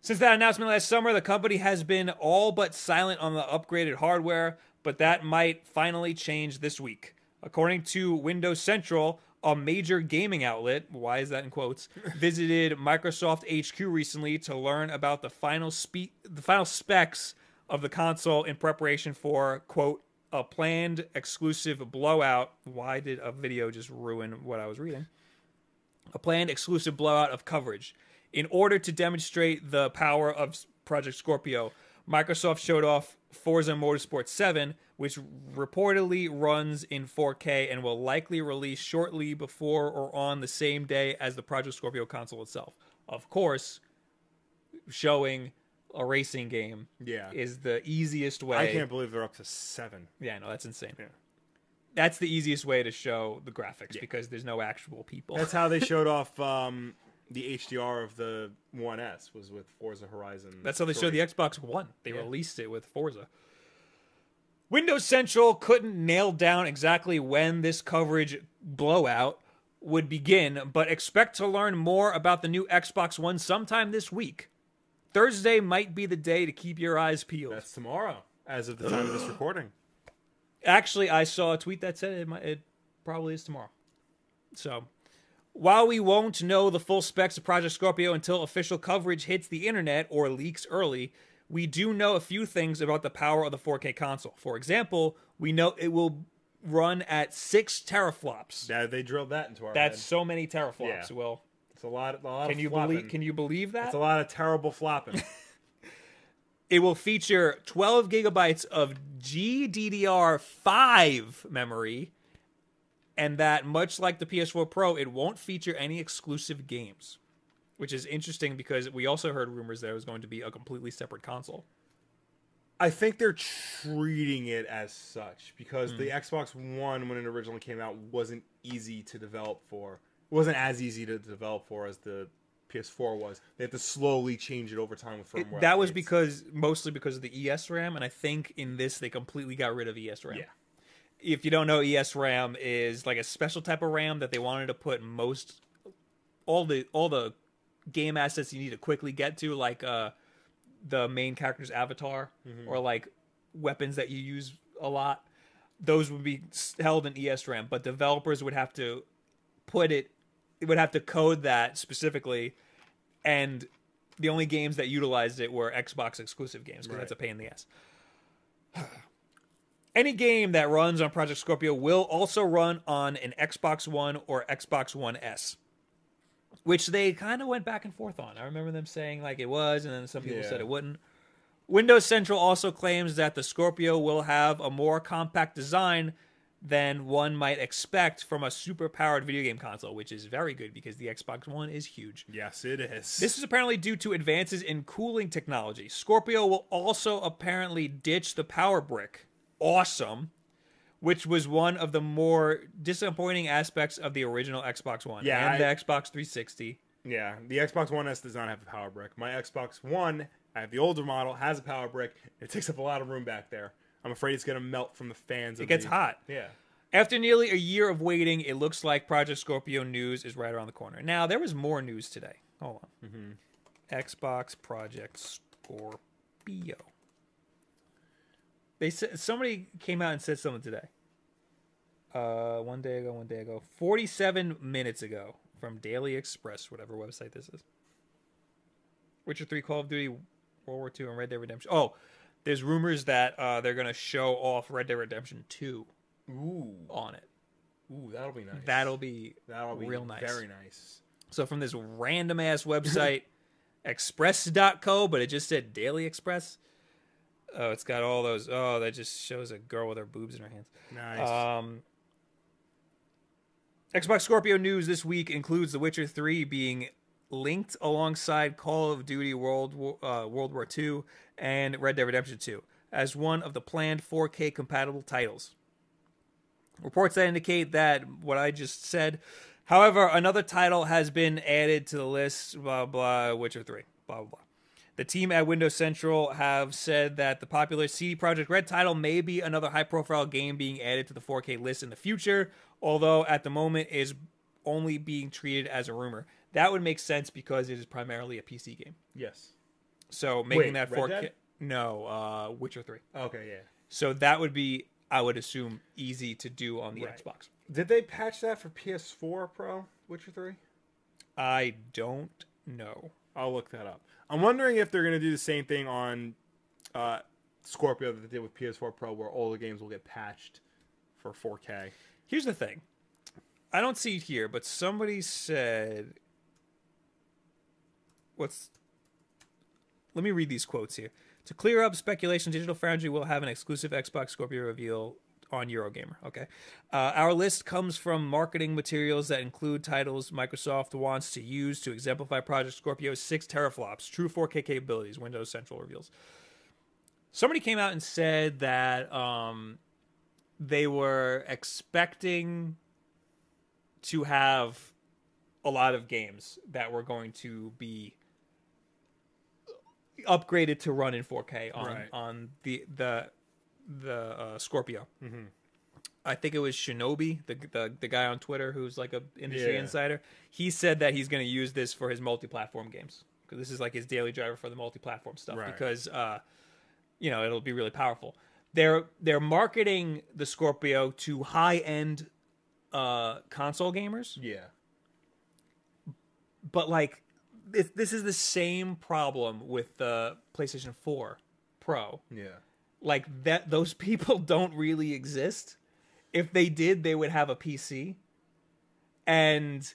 Since that announcement last summer, the company has been all but silent on the upgraded hardware, but that might finally change this week. According to Windows Central, a major gaming outlet, why is that in quotes, visited Microsoft HQ recently to learn about the final spe- the final specs of the console in preparation for quote a planned exclusive blowout. Why did a video just ruin what I was reading? a planned exclusive blowout of coverage. In order to demonstrate the power of Project Scorpio, Microsoft showed off Forza Motorsport 7, which reportedly runs in 4K and will likely release shortly before or on the same day as the Project Scorpio console itself. Of course, showing a racing game Yeah. is the easiest way. I can't believe they're up to seven. Yeah, no, that's insane. Yeah. That's the easiest way to show the graphics because there's no actual people. That's how they showed off um, the HDR of the One S was with Forza Horizon. That's how they 3. showed the Xbox One. They Yeah. released it with Forza. Windows Central couldn't nail down exactly when this coverage blowout would begin, but expect to learn more about the new Xbox One sometime this week. Thursday might be the day to keep your eyes peeled. That's tomorrow, as of the time of this recording. Actually, I saw a tweet that said it, might, it probably is tomorrow. So, while we won't know the full specs of Project Scorpio until official coverage hits the internet or leaks early, we do know a few things about the power of the 4K console. For example, we know it will run at six teraflops. Yeah, they drilled that into our heads. That's head. so many teraflops. Yeah. Will It's a lot. A lot can of you flopping. believe? Can you believe that? It's a lot of terrible flopping. It will feature 12 gigabytes of GDDR5 memory, and that, much like the PS4 Pro, it won't feature any exclusive games, which is interesting because we also heard rumors that it was going to be a completely separate console. I think they're treating it as such because Hmm. the Xbox One, when it originally came out, wasn't easy to develop for. It wasn't as easy to develop for as the PS4 was. They had to slowly change it over time with It- firmware. that was because mostly because of the ES RAM, and I think in this they completely got rid of ES RAM. Yeah. If you don't know, ES RAM is like a special type of RAM that they wanted to put most all the all the game assets you need to quickly get to, like uh the main character's avatar or like weapons that you use a lot. Those would be held in ES RAM, but developers would have to put it. It would have to code that specifically, and the only games that utilized it were Xbox exclusive games because Right. that's a pain in the ass. Any game that runs on Project Scorpio will also run on an Xbox One or Xbox One S, which they kind of went back and forth on. I remember them saying like it was, and then some people Yeah. said it wouldn't. Windows Central also claims that the Scorpio will have a more compact design than one might expect from a super powered video game console, which is very good because the Xbox One is huge. Yes, it is. This is apparently due to advances in cooling technology. Scorpio will also apparently ditch the power brick. Awesome. Which was one of the more disappointing aspects of the original Xbox One Yeah, and the Xbox 360. Yeah, the Xbox One S does not have a power brick. My Xbox One, I have the older model, has a power brick. It takes up a lot of room back there. I'm afraid it's going to melt from the fans. It of gets the- hot. Yeah. After nearly a year of waiting, it looks like Project Scorpio news is right around the corner. Now, there was more news today. Hold on. Mm-hmm. Xbox Project Scorpio. They said somebody came out and said something today. Uh, one day ago, one day ago, forty-seven minutes ago, from Daily Express, whatever website this is. Witcher Three, Call of Duty, World War Two, and Red Dead Redemption. Oh, there's rumors that uh, they're gonna show off Red Dead Redemption Two Ooh. on it. Ooh, that'll be nice. That'll be that'll be real nice. Very nice. So from this random ass website, express.co, but it just said Daily Express. Oh, it's got all those. Oh, that just shows a girl with her boobs in her hands. Nice. Um, Xbox Scorpio news this week includes The Witcher 3 being linked alongside Call of Duty World War, uh, World War II and Red Dead Redemption 2 as one of the planned 4K compatible titles. Reports that indicate that what I just said. However, another title has been added to the list. Blah blah. Witcher Three. Blah blah blah. The team at Windows Central have said that the popular CD Projekt Red title may be another high-profile game being added to the 4K list in the future, although at the moment is only being treated as a rumor. That would make sense because it is primarily a PC game. yes. So making Wait, that 4K. Dead? No, uh, Witcher Three. Okay. Yeah. So that would be, I would assume, easy to do on the Right. Xbox. Did they patch that for PS4 Pro? Witcher Three? I don't know. I'll look that up. I'm wondering if they're going to do the same thing on uh, Scorpio that they did with PS4 Pro, where all the games will get patched for 4K. Here's the thing. I don't see it here, but somebody said what's Let me read these quotes here. To clear up speculation, Digital Foundry will have an exclusive Xbox Scorpio reveal on Eurogamer. Okay. Uh, our list comes from marketing materials that include titles Microsoft wants to use to exemplify Project Scorpio's six teraflops, true 4K capabilities, Windows Central reveals. Somebody came out and said that um, they were expecting to have a lot of games that were going to be upgraded to run in 4K on Right. on the the the uh, Scorpio. Mm-hmm. I think it was Shinobi, the, the the guy on Twitter who's like a industry Yeah. insider. He said that he's going to use this for his multi-platform games because this is like his daily driver for the multi-platform stuff. Right. Because uh, you know it'll be really powerful. They're they're marketing the Scorpio to high end uh, console gamers, Yeah. but like this, this is the same problem with the PlayStation 4 Pro. Yeah. Like that, those people don't really exist. If they did, they would have a PC, and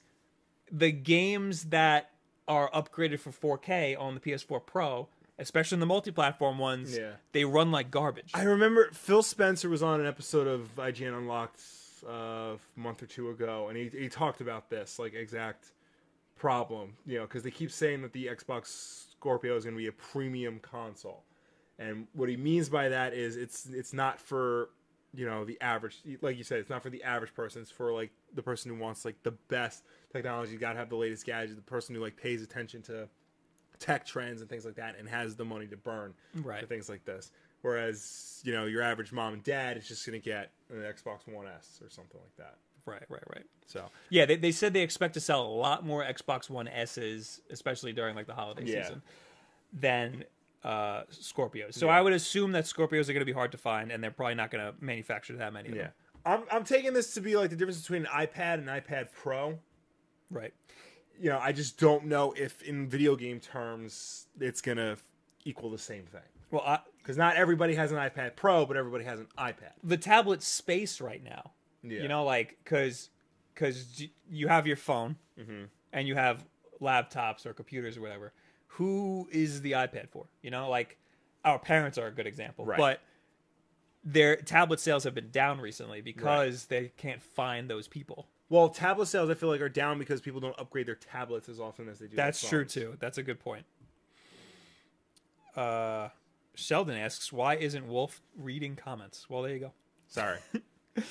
the games that are upgraded for 4K on the PS4 Pro, especially in the multi-platform ones, Yeah. they run like garbage. I remember Phil Spencer was on an episode of IGN Unlocked uh, a month or two ago, and he he talked about this like exact problem. You know, because they keep saying that the Xbox Scorpio is going to be a premium console, and what he means by that is it's it's not for you know the average like you said it's not for the average person it's for like the person who wants like the best technology you got to have the latest gadget the person who like pays attention to tech trends and things like that and has the money to burn Right. for things like this. Whereas, you know, your average mom and dad is just going to get an Xbox One S or something like that. right, right, right. So, Yeah, they, they said they expect to sell a lot more Xbox One S's, especially during like the holiday Yeah. season, than uh, Scorpios. So Yeah. I would assume that Scorpios are going to be hard to find, and they're probably not going to manufacture that many. Of yeah. I'm, I'm taking this to be like the difference between an iPad and iPad Pro. right. You know, I just don't know if in video game terms it's going to equal the same thing. Well, Because not everybody has an iPad Pro, but everybody has an iPad. the tablet space right now. Yeah. You know, like because because you have your phone Mm-hmm. and you have laptops or computers or whatever. Who is the iPad for? You know, like our parents are a good example, Right. but their tablet sales have been down recently because they can't find those people. Well, tablet sales I feel like are down because people don't upgrade their tablets as often as they do. That's true too. That's a good point. Uh, Sheldon asks, "Why isn't Wolf reading comments?" Well, there you go. Sorry.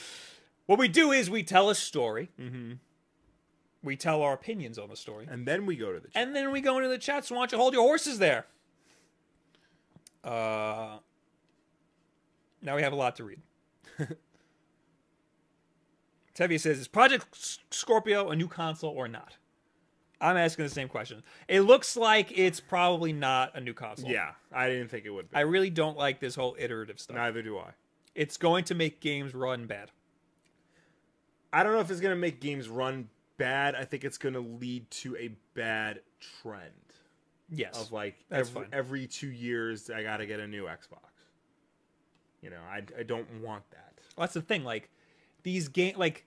What we do is we tell a story. Mm-hmm. We tell our opinions on the story, and then we go to the chat. and then we go into the chat. So why don't you hold your horses there? Uh, now we have a lot to read. Tevye says, "Is Project Scorpio a new console or not?" I'm asking the same question. It looks like it's probably not a new console. Yeah, I didn't think it would be. I really don't like this whole iterative stuff. Neither do I. It's going to make games run bad. I don't know if it's going to make games run bad. I think it's going to lead to a bad trend Yes. of like every, every two years I got to get a new Xbox. You know, I, I don't want that. Well, that's the thing. Like these game, like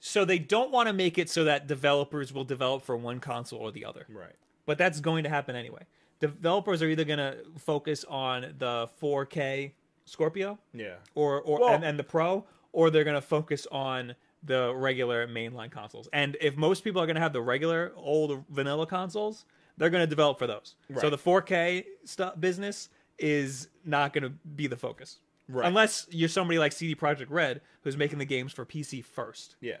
so they don't want to make it so that developers will develop for one console or the other. Right. But that's going to happen anyway. Developers are either going to focus on the 4K Scorpio Yeah. or or Well- and, and the Pro, or they're going to focus on the regular mainline consoles. And if most people are going to have the regular old vanilla consoles, they're going to develop for those. So the 4K stuff business is not going to be the focus. Right. Unless you're somebody like CD Projekt Red who's making the games for PC first, Yeah.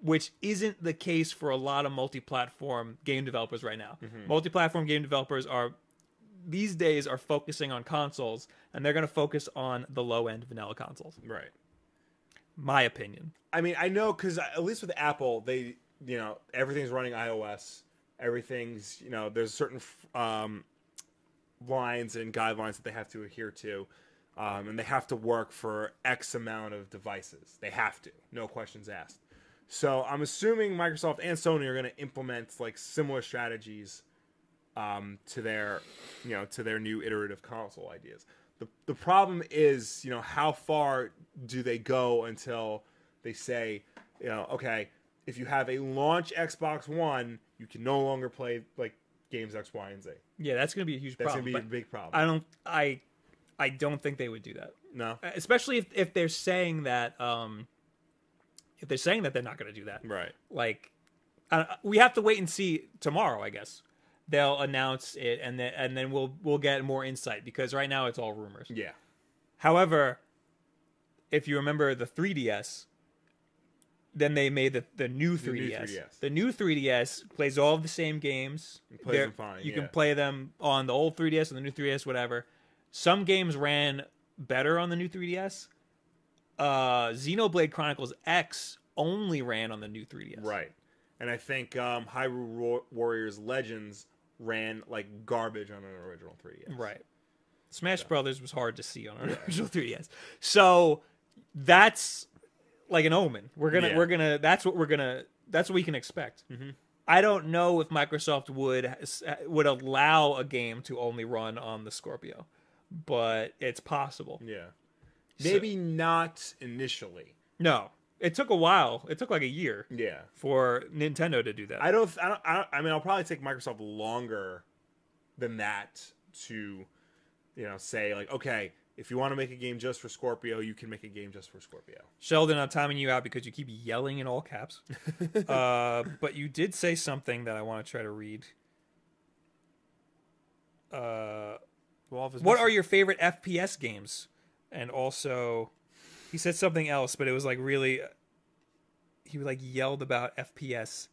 which isn't the case for a lot of multi-platform game developers right now. Mm-hmm. Multi-platform game developers are these days are focusing on consoles and they're going to focus on the low-end vanilla consoles. Right. My opinion. I mean, I know because at least with Apple, they you know everything's running iOS. Everything's you know there's certain um, lines and guidelines that they have to adhere to, um, and they have to work for X amount of devices. They have to, no questions asked. So I'm assuming Microsoft and Sony are going to implement like similar strategies um, to their you know to their new iterative console ideas. The the problem is you know how far do they go until they say you know okay if you have a launch Xbox One you can no longer play like games X Y and Z. Yeah, that's going to be a huge That's problem. gonna be a big problem. I don't I I don't think they would do that. no, Especially if if they're saying that um if they're saying that they're not going to do that. right? like uh, we have to wait and see tomorrow i guess they'll announce it and then and then we'll we'll get more insight because right now it's all rumors Yeah, however if you remember the 3ds then they made the, the new 3DS. new 3DS. The new 3DS plays all of the same games. plays them fine, You yeah. can play them on the old 3DS and the new 3DS, whatever. Some games ran better on the new 3DS. Uh, Xenoblade Chronicles X only ran on the new 3DS. Right. And I think um, Hyrule Warriors Legends ran like garbage on an original 3DS. Right. Smash Brothers was hard to see on our original 3DS. So that's like an omen. We're gonna Yeah. we're gonna that's what we're gonna that's what we can expect. Mm-hmm. I don't know if Microsoft would would allow a game to only run on the Scorpio, but it's possible. Yeah. Maybe not initially. No, it took a while. It took like a year Yeah. for Nintendo to do that. I don't, I don't. I don't. I mean, I'll probably take Microsoft longer than that to, you know, say like, okay, if you want to make a game just for Scorpio, you can make a game just for Scorpio. Sheldon, I'm timing you out because you keep yelling in all caps. uh, but you did say something that I want to try to read. Uh, Well, what missing- are your favorite FPS games? And also, he said something else, but it was like really. He like yelled about FPS.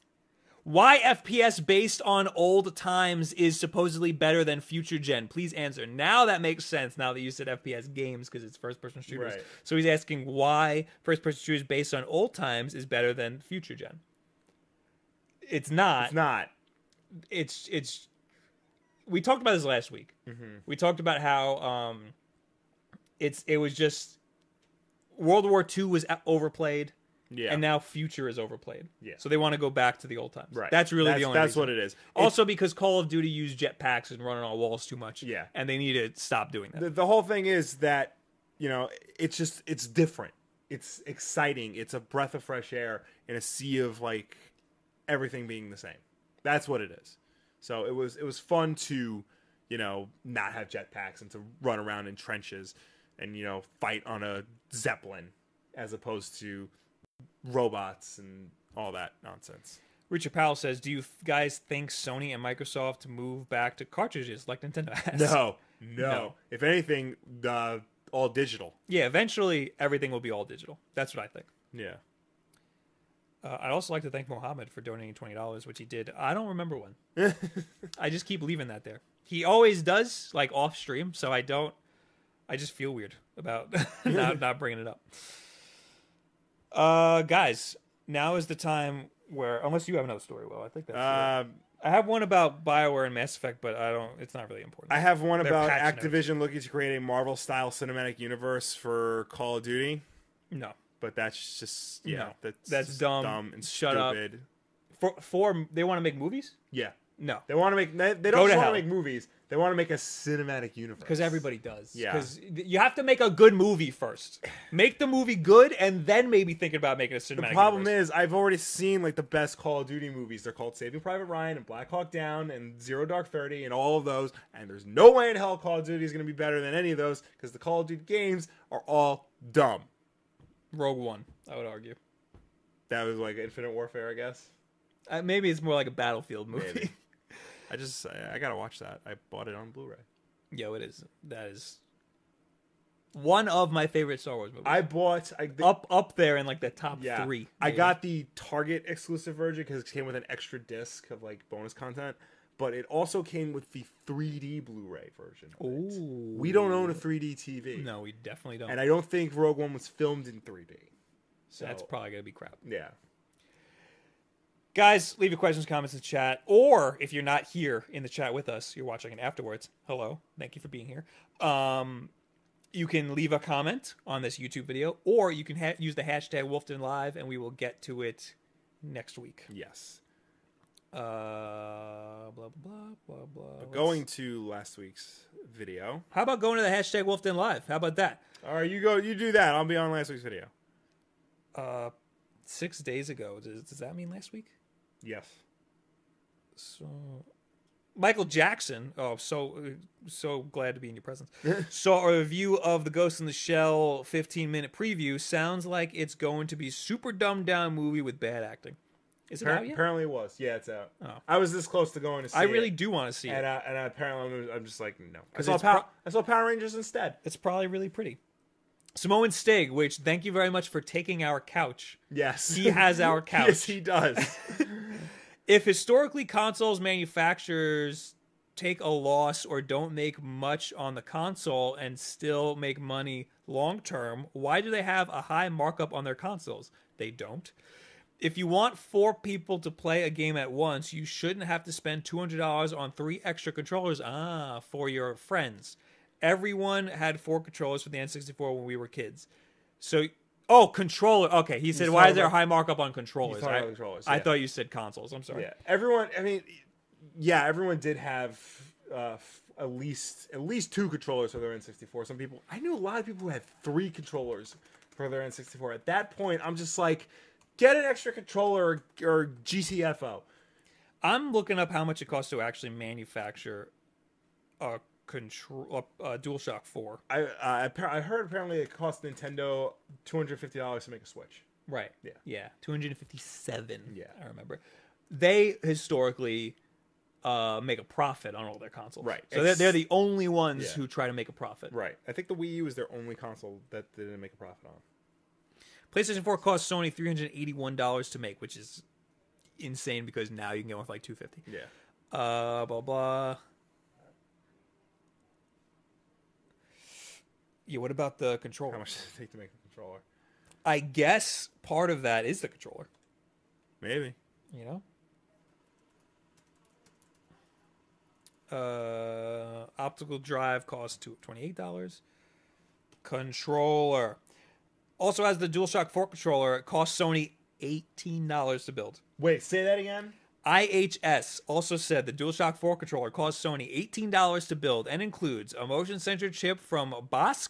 Why FPS based on old times is supposedly better than future gen? Please answer. Now that makes sense. Now that you said FPS games because it's first person shooters. Right. So he's asking why first person shooters based on old times is better than future gen. It's not. It's not. It's it's. We talked about this last week. Mm-hmm. We talked about how um, it's it was just World War II was overplayed, Yeah. and now future is overplayed. Yeah. So they want to go back to the old times. right. That's really that's, the only. That's reason. what it is. Also, because Call of Duty used jetpacks and running on walls too much. Yeah. And they need to stop doing that. the, the whole thing is that you know it's just it's different it's exciting it's a breath of fresh air in a sea of like everything being the same that's what it is so it was it was fun to you know not have jetpacks and to run around in trenches and you know fight on a zeppelin as opposed to robots and all that nonsense Richard Powell says, "Do you guys think Sony and Microsoft move back to cartridges like Nintendo has?" no no, No. if anything uh, all digital Yeah. Eventually, everything will be all digital. That's what I think. yeah Uh, I'd also like to thank Mohammed for donating twenty dollars, which he did. I don't remember when. I just keep leaving that there. He always does, like off stream, so I don't. I just feel weird about not not bringing it up. Uh, guys, now is the time where, unless you have another story, well, I think that's. it. um, I have one about Bioware and Mass Effect, but I don't. It's not really important. I have one They're about patch notes. Activision looking to create a Marvel style cinematic universe for Call of Duty, no, but that's just yeah, No, that's that's just dumb. and Shut up. for for they want to make movies. Yeah, No, they want to make they, they don't want to make movies. They want to make a cinematic universe Because everybody does. Yeah. Because you have to make a good movie first. Make the movie good, and then maybe think about making a cinematic. The problem universe. is, I've already seen like the best Call of Duty movies. They're called Saving Private Ryan and Black Hawk Down and Zero Dark Thirty and all of those. And there's no way in hell Call of Duty is going to be better than any of those because the Call of Duty games are all dumb. Rogue One, I would argue. That was like Infinite Warfare, I guess. Uh, maybe it's more like a Battlefield movie. Maybe. I just I, I gotta watch that. I bought it on Blu-ray. Yo, it is. That is one of my favorite Star Wars movies. I bought I the, up up there in like the top yeah. three. I got the Target exclusive version because it came with an extra disc of like bonus content, but it also came with the 3D Blu-ray version. Ooh. We don't own a 3D TV, No, we definitely don't. and I don't think Rogue One was filmed in 3D. So That's probably gonna be crap. yeah. Guys, leave your questions, comments in the chat, or if you're not here in the chat with us, you're watching it afterwards. Hello, thank you for being here. Um, you can leave a comment on this YouTube video, or you can ha- use the hashtag Wolfden Live, and we will get to it next week. Yes. Uh, blah blah blah blah blah. Going to last week's video. How about going to the hashtag Wolfden Live? How about that? All right, you go. You do that. I'll be on last week's video. Uh, six days ago. Does, does that mean last week? Yes. So, Michael Jackson. Oh, so so glad to be in your presence. Saw a review of the Ghost in the Shell 15 minute preview. Sounds like it's going to be super dumbed down movie with bad acting. Is it Appar- out yet? apparently, it was. Yeah, it's out. Oh. I was this close to going to see it. I it. really do want to see And, it. uh, and apparently, I'm- just like, no. I saw, Power, pro- I saw Power Rangers instead. It's probably really pretty. Samoan Stig, which thank you very much for taking our couch. Yes, He has our couch. yes, he does. If historically consoles manufacturers take a loss or don't make much on the console and still make money long term, why do they have a high markup on their consoles? They don't. If you want four people to play a game at once, you shouldn't have to spend $200 on three extra controllers ah for your friends. Everyone had four controllers for the N64 when we were kids. So Oh, controller. Okay, he said, He's "Why is there a about- high markup on controllers?" talking I, about controllers, I yeah. thought you said consoles. I'm sorry. yeah, everyone. I mean, yeah, everyone did have uh, f- at least at least two controllers for their N64. Some people, I knew a lot of people who had three controllers for their N64. At that point, I'm just like, get an extra controller or, or GTFO. I'm looking up how much it costs to actually manufacture a control a, a DualShock 4. I uh, I heard apparently it cost Nintendo two hundred fifty dollars to make a Switch. Right. Yeah. Yeah. 257. Yeah. I remember. They historically uh, make a profit on all their consoles. Right. So they're, they're the only ones Yeah. who try to make a profit. Right. I think the Wii U is their only console that they didn't make a profit on. PlayStation 4 cost Sony $381 to make, which is insane because now you can get one for like 250 Yeah. Uh, blah blah. Yeah, what about the controller? How much does it take to make a controller? I guess part of that is the controller. Maybe. You know. Uh, optical drive costs to twenty eight dollars. Controller also has the DualShock 4 controller. It costs Sony eighteen dollars to build. Wait, say that again. IHS also said the DualShock 4 controller costs Sony $18 to build and includes a motion sensor chip from Bosch,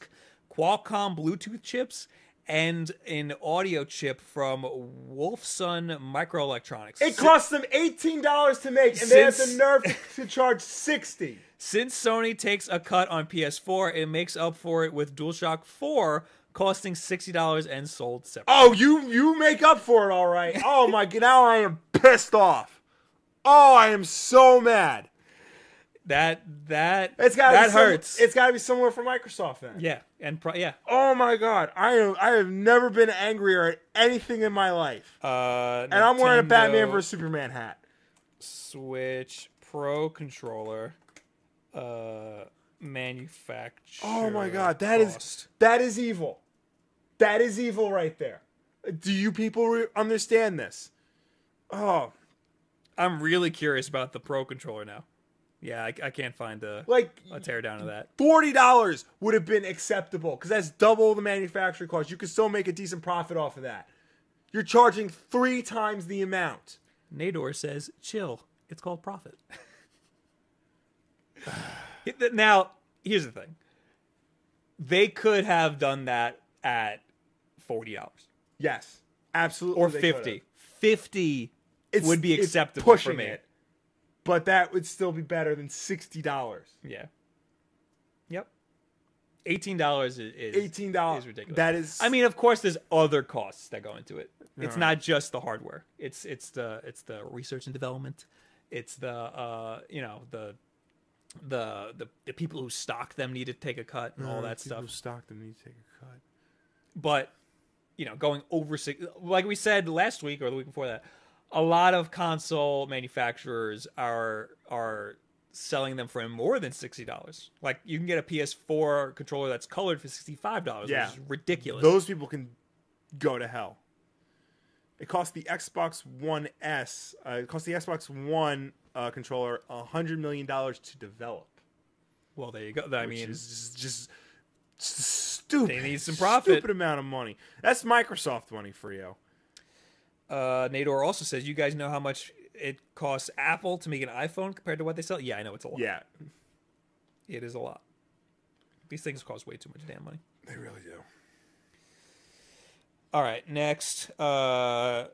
Qualcomm Bluetooth chips, and an audio chip from Wolfson Microelectronics. It cost them eighteen dollars to make, and they have the Since- nerve to, charge sixty. Since Sony takes a cut on PS4, it makes up for it with DualShock 4 costing $60 and sold separately. Oh, you you make up for it, all right. Oh my god, now I am pissed off. Oh, I am so mad. That that It's got that hurts. It's got to be somewhere for Microsoft then. yeah, and pro- yeah. Oh my god, I am. I have never been angrier at anything in my life. Uh, And I'm wearing a Batman Nintendo- vs Superman hat. Switch Pro controller uh manufacturer. Oh my god, that is cost. that is evil. That is evil right there. Do you people re- understand this? Oh, I'm really curious about the Pro controller now. Yeah, I, I can't find a like a teardown of that. forty dollars would have been acceptable because that's double the manufacturing cost. You could still make a decent profit off of that. You're charging three times the amount. Nador says, "Chill. It's called profit." now, here's the thing. They could have done that at forty dollars Yes, absolutely. or fifty. Fifty It's- would be acceptable for pushing me. it, but that would still be better than sixty dollars. Yeah. Yep. Eighteen dollars is, is Eighteen dollars. is ridiculous. That is. I mean, of course, there's other costs that go into it. It's Alright. not just the hardware. It's it's the it's the research and development. It's the uh you know the the the, the people who stock them need to take a cut and all that stuff. Stockton need to take a cut. But you know, going over six, like we said last week or the week before that, a lot of console manufacturers are are selling them for more than sixty dollars. Like you can get a PS4 controller that's colored for sixty five dollars, Yeah. which is ridiculous. Those people can go to hell. It cost the Xbox One S. Uh, it cost the Xbox One uh, controller a hundred million dollars to develop. well, there you go. I mean, is just, just, just stupid. They need some profit. Stupid amount of money. That's Microsoft money for you. Uh, Nador also says, "You guys know how much it costs Apple to make an iPhone compared to what they sell?" Yeah, I know it's a lot. Yeah, it is a lot. These things cost way too much damn money. they really do. All right, next. Uh,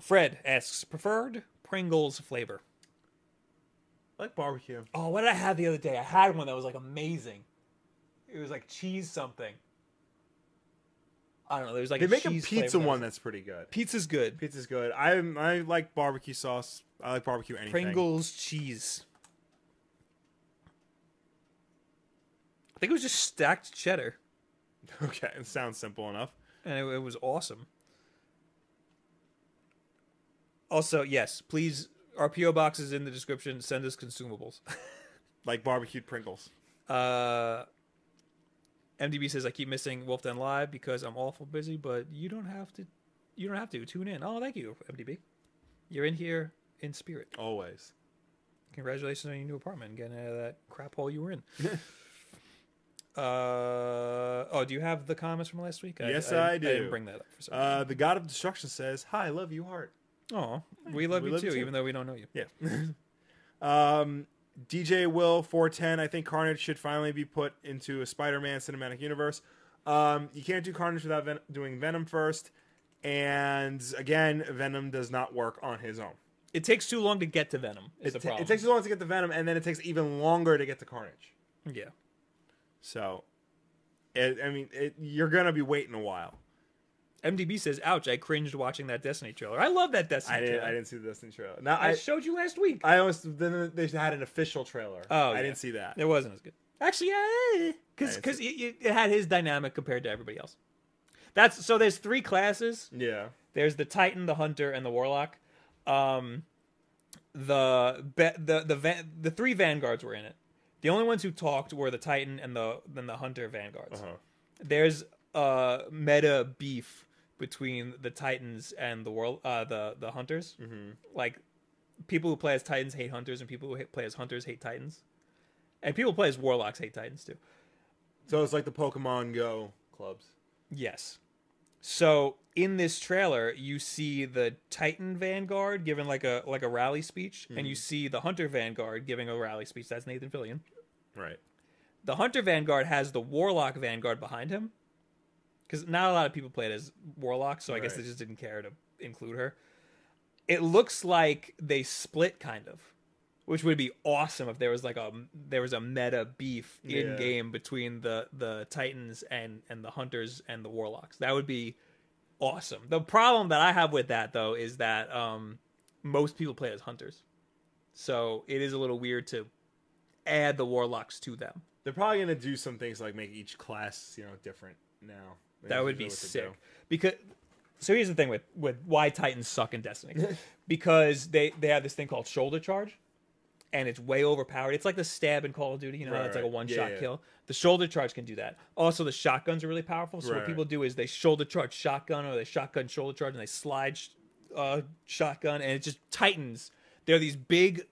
Fred asks, preferred Pringles flavor. I like barbecue. Oh, what did I have the other day? I had one that was like amazing. It was like cheese something. I don't know. There was like They a make a cheese pizza flavor. one that's pretty good. Pizza's good. Pizza's good. I I like barbecue sauce. I like barbecue anything. Pringles cheese. I think it was just stacked cheddar, Okay, it sounds simple enough. and it, it was awesome. Also, yes, please. Our PO box is in the description. Send us consumables. Like barbecued Pringles. Uh, MDB says I keep missing Wolf Den Live because I'm awful busy, but you don't have to. You don't have to tune in. Oh, thank you, MDB. You're in here in spirit. Always. Congratulations on your new apartment and getting out of that crap hole you were in. uh oh, do you have the comments from last week? Yes, I I didn't do. bring that up for some Uh, the God of Destruction says, "Hi, love you, heart." Oh, we love we you love too, you too. even though we don't know you. Yeah. um, DJ Will 410. I think Carnage should finally be put into a Spider-Man cinematic universe. Um, you can't do Carnage without Ven- doing Venom first, and again, Venom does not work on his own. It takes too long to get to Venom. Is It, the ta- problem? it takes too long to get to Venom, and then it takes even longer to get to Carnage. yeah. So, it, I mean, it, you're gonna be waiting a while. MDB says, "Ouch! I cringed watching that Destiny trailer. I love that Destiny I didn't. trailer. I didn't see the Destiny trailer. Now I I, showed you last week. I almost then they had an official trailer. Oh, I yeah. didn't see that. It wasn't as good. Actually, yeah, because because see. it, it had his dynamic compared to everybody else. That's so. There's three classes. Yeah. There's the Titan, the Hunter, and the Warlock. Um, the the the van- the three vanguards were in it. The only ones who talked were the Titan and the then the Hunter vanguards. Uh-huh. There's uh meta beef between the Titans and the world uh the the Hunters. Mm-hmm. Like people who play as Titans hate Hunters, and people who hate, play as Hunters hate Titans, and people who play as Warlocks hate Titans too. So it's like the Pokemon Go clubs. Yes. So in this trailer, you see the Titan Vanguard giving like a like a rally speech, and you see the Hunter Vanguard giving a rally speech. That's Nathan Fillion. Right. The Hunter Vanguard has the Warlock Vanguard behind him, because not a lot of people played as Warlock, so I guess they just didn't care to include her. It looks like they split kind of, which would be awesome if there was like a there was a meta beef in Yeah. game between the the Titans and and the Hunters and the Warlocks. That would be awesome. The problem that I have with that though is that um most people play as Hunters, so it is a little weird to add the Warlocks to them. They're probably gonna do some things like make each class, you know, different now. They That would be sick. Because so here's the thing with with why Titans suck in Destiny. because they they have this thing called shoulder charge and it's way overpowered. It's like the stab in Call of Duty, you know, Right, it's like a one Yeah, shot yeah. kill. The shoulder charge can do that. Also the shotguns are really powerful. So Right, what people do is they shoulder charge shotgun or they shotgun shoulder charge and they slide sh- uh, shotgun and it just Titans. They're these big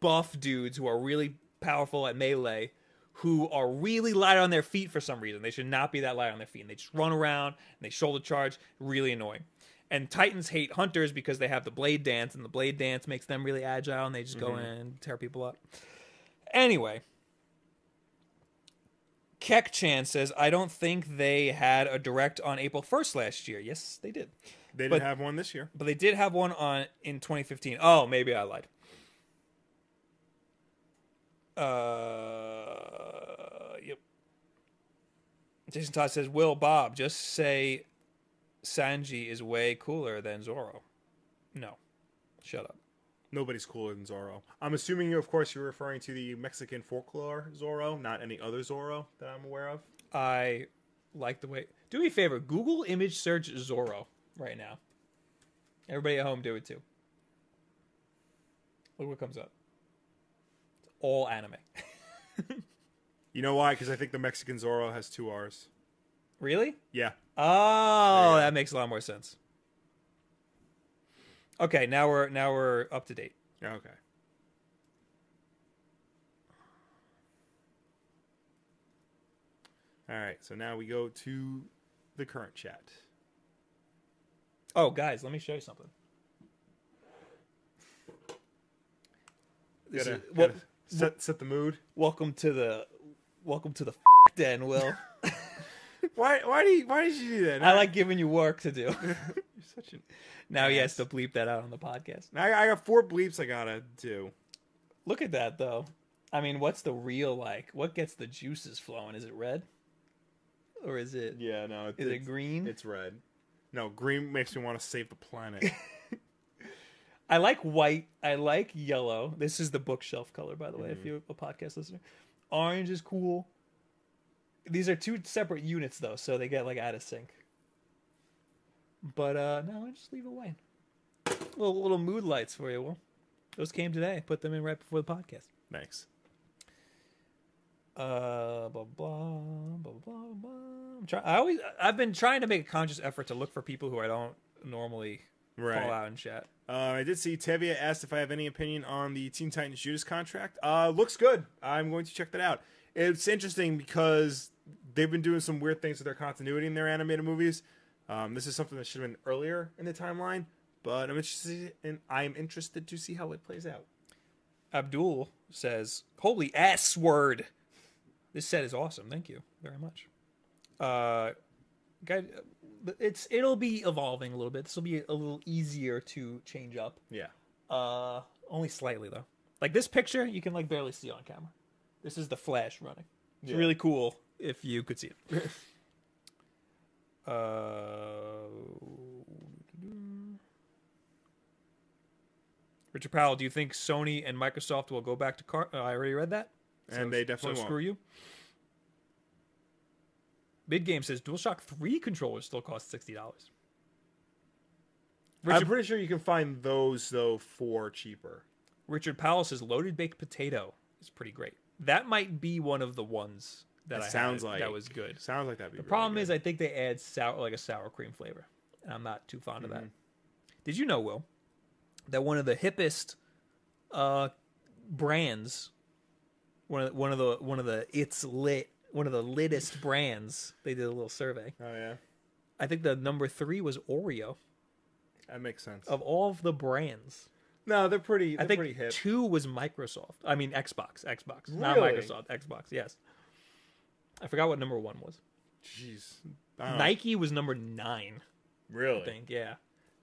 buff dudes who are really powerful at melee who are really light on their feet for some reason. They should not be that light on their feet. And they just run around and they shoulder charge. Really annoying. And Titans hate hunters because they have the blade dance, and the blade dance makes them really agile, and they just go in and tear people up. Anyway, Keck Chan says, I don't think they had a direct on April 1st last year. Yes, they did. They didn't But- have one this year. But they did have one on in 2015. Oh, maybe I lied. Uh, yep. Jason Todd says, "Will Bob just say Sanji is way cooler than Zoro?" No, shut up. Nobody's cooler than Zoro. I'm assuming you, of course, you're referring to the Mexican folklore Zoro, not any other Zoro that I'm aware of. I like the way. Do me a favor, Google image search Zoro right now. Everybody at home, do it too. Look what comes up. It's all anime. You know why? Because I think the Mexican Zorro has two R's. really? Yeah. Oh, that makes a lot more sense. Okay, now we're now we're up to date. Yeah, Okay. All right. So now we go to the current chat. Oh, guys, let me show you something. This Gotta, is- gotta set set the mood. welcome to the welcome to the den, Will. Why? Why do you? Why did you do that? I like giving you work to do. You're such an. now he has to bleep that out on the podcast. I, I got four bleeps I gotta do. Look at that though. I mean, what's the real like? What gets the juices flowing? Is it red? Or is it Yeah. No. It's, is it green? It's red. No, green makes me want to save the planet. I like white. I like yellow. This is the bookshelf color, by the way, Mm-hmm. if you're a podcast listener. Orange is cool. These are two separate units though, so they get like out of sync. But uh no, I just leave it away. Little little mood lights for you. Well, those came today. Put them in right before the podcast. Thanks. Uh, blah blah blah blah blah. I'm try- I always I've been trying to make a conscious effort to look for people who I don't normally Right. call out in chat. Uh, I did see Tevia asked if I have any opinion on the Teen Titans Judas contract. Uh, looks good. I'm going to check that out. It's interesting because they've been doing some weird things with their continuity in their animated movies. Um, this is something that should have been earlier in the timeline, but I'm interested. In, I'm interested to see how it plays out. Abdul says, "Holy S word! This set is awesome. Thank you very much." Uh, guy, it's it'll be evolving a little bit. This will be a little easier to change up. Yeah. Uh, only slightly though. Like this picture, you can like barely see on camera. This is the flash running. It's Yeah. really cool if you could see it. uh, Richard Powell, do you think Sony and Microsoft will go back to car? Uh, I already read that. And they definitely so won't. screw you. Mid game says DualShock Three controllers still cost sixty dollars. I'm pretty sure you can find those though for cheaper. Richard Powell says loaded baked potato is pretty great. That might be one of the ones that It I sounds had like that was good. Sounds like that'd be. The problem is, I think they add sour like a sour cream flavor, and I'm not too fond of that. Did you know, Will, that one of the hippest uh, brands, one of one of the one of the it's lit one of the littest brands, they did a little survey. oh yeah, I think the number three was Oreo that makes sense. of all of the brands. no, they're pretty. I They're think pretty hip. two was Microsoft. I mean Xbox, Xbox, not Microsoft, Xbox. Yes, I forgot what number one was. Jeez. I don't know. Nike was number nine. Really? I think. Yeah.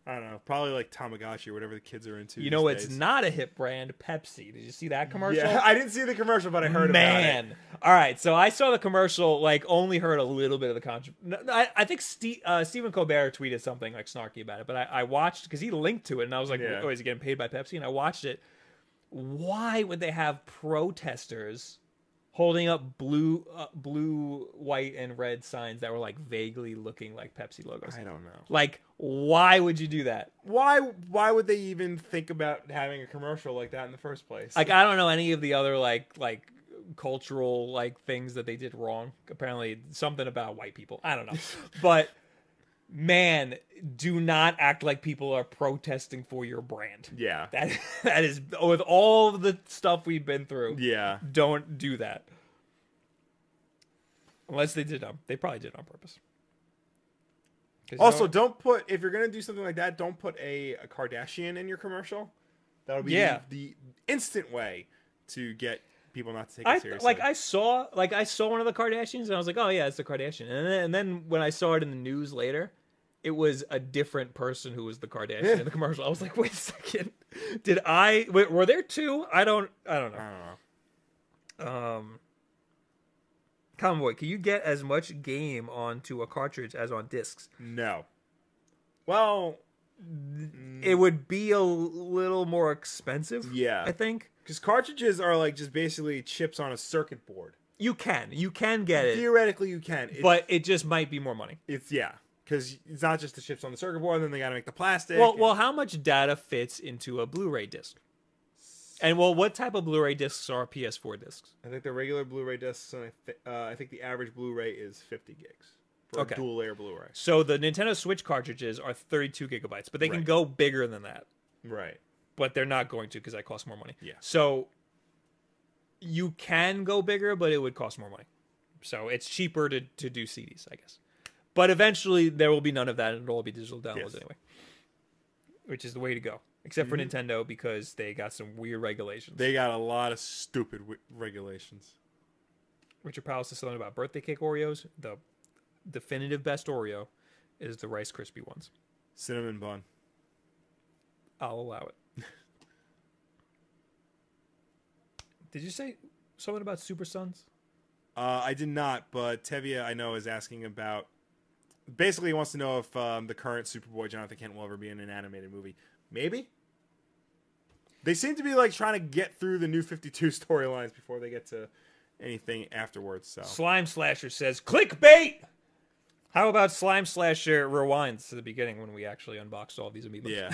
I don't know. Probably like Tamagotchi or whatever the kids are into. You know, it's days. not a hip brand. Pepsi. Did you see that commercial? Yeah, I didn't see the commercial, but I heard about it. Man, all right. So I saw the commercial. Like, only heard a little bit of the no, I, I think Ste uh, Stephen Colbert tweeted something like snarky about it, but I, I watched because he linked to it, and I was like, Yeah. "Oh, is he getting paid by Pepsi?" And I watched it. Why would they have protesters holding up blue, uh, blue, white, and red signs that were like vaguely looking like Pepsi logos? I don't know. Like, why would you do that? Why? Why would they even think about having a commercial like that in the first place? like I don't know any of the other like like cultural like things that they did wrong. Apparently something about white people. I don't know. but man, do not act like people are protesting for your brand. yeah, That that is with all the stuff we've been through. yeah. Don't do that. Unless they did um they probably did it on purpose. Also, know- don't put if you're gonna do something like that, don't put a, a Kardashian in your commercial. That'll be Yeah. the instant way to get people not to take it I seriously. like I saw like I saw one of the Kardashians and I was like, oh yeah, it's the Kardashian. And then, and then when I saw it in the news later, it was a different person who was the Kardashian in the commercial. I was like, wait a second, did I? Wait, were there two? I don't. I don't I know. don't know. Um, Convoy, can you get as much game onto a cartridge as on discs? No. Well, It would be a little more expensive. Yeah. I think because cartridges are like just basically chips on a circuit board. you can. You can get it, Theoretically, you can. It's, but it just might be more money. it's yeah, because it's not just the chips on the circuit board. Then they got to make the plastic. Well, and- well, how much data fits into a Blu-ray disc? And well, what type of Blu-ray discs are PS4 discs? I think the regular Blu-ray discs, and I, th- uh, I think the average Blu-ray is 50 gigs for Okay. a dual-layer Blu-ray. So the Nintendo Switch cartridges are 32 gigabytes, but they can go bigger than that. Right. But they're not going to because that costs more money. Yeah. So you can go bigger, but it would cost more money. So it's cheaper to, to do CDs, I guess. But eventually there will be none of that, and it'll all be digital downloads Yes. anyway. Which is the way to go, except for Nintendo because they got some weird regulations. They got a lot of stupid w- regulations. Richard Powell says something about birthday cake Oreos. The definitive best Oreo is the Rice Krispie ones. Cinnamon bun. I'll allow it. Did you say something about Super Sons? Uh, I did not, but Tevia, I know, is asking about. Basically, he wants to know if um, the current Superboy Jonathan Kent will ever be in an animated movie. Maybe. They seem to be like trying to get through the new Fifty Two storylines before they get to anything afterwards. So Slime Slasher says clickbait. How about Slime Slasher rewinds to the beginning when we actually unboxed all these amiibos? yeah.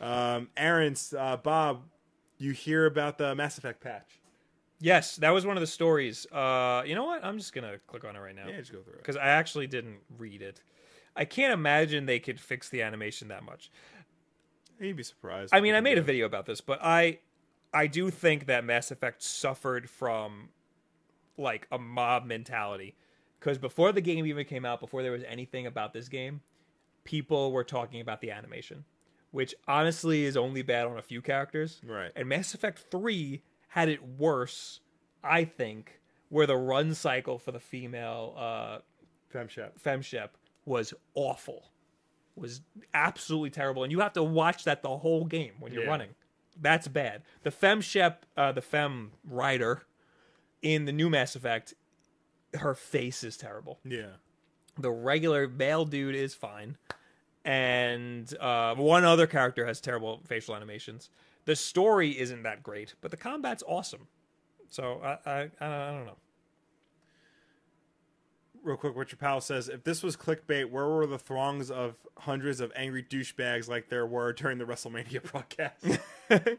um, Aaron's uh, Bob, you hear about the Mass Effect patch? Yes, that was one of the stories. Uh, you know what? I'm just gonna click on it right now Yeah, just go through it. because I actually didn't read it. I can't imagine they could fix the animation that much. You'd be surprised. I mean, I made a video about this, but I I do think that Mass Effect suffered from like a mob mentality because before the game even came out, before there was anything about this game, people were talking about the animation, which honestly is only bad on a few characters. Right. And Mass Effect 3 had it worse, I think, where the run cycle for the female uh Femshep. femshep was awful was absolutely terrible and you have to watch that the whole game when you're Yeah. running that's bad the femshep uh, the fem Ryder in the new mass effect her face is terrible Yeah. the regular male dude is fine and uh, one other character has terrible facial animations the story isn't that great but the combat's awesome so i i, I, don't know Real quick, Richard Powell says, if this was clickbait, where were the throngs of hundreds of angry douchebags like there were during the WrestleMania broadcast?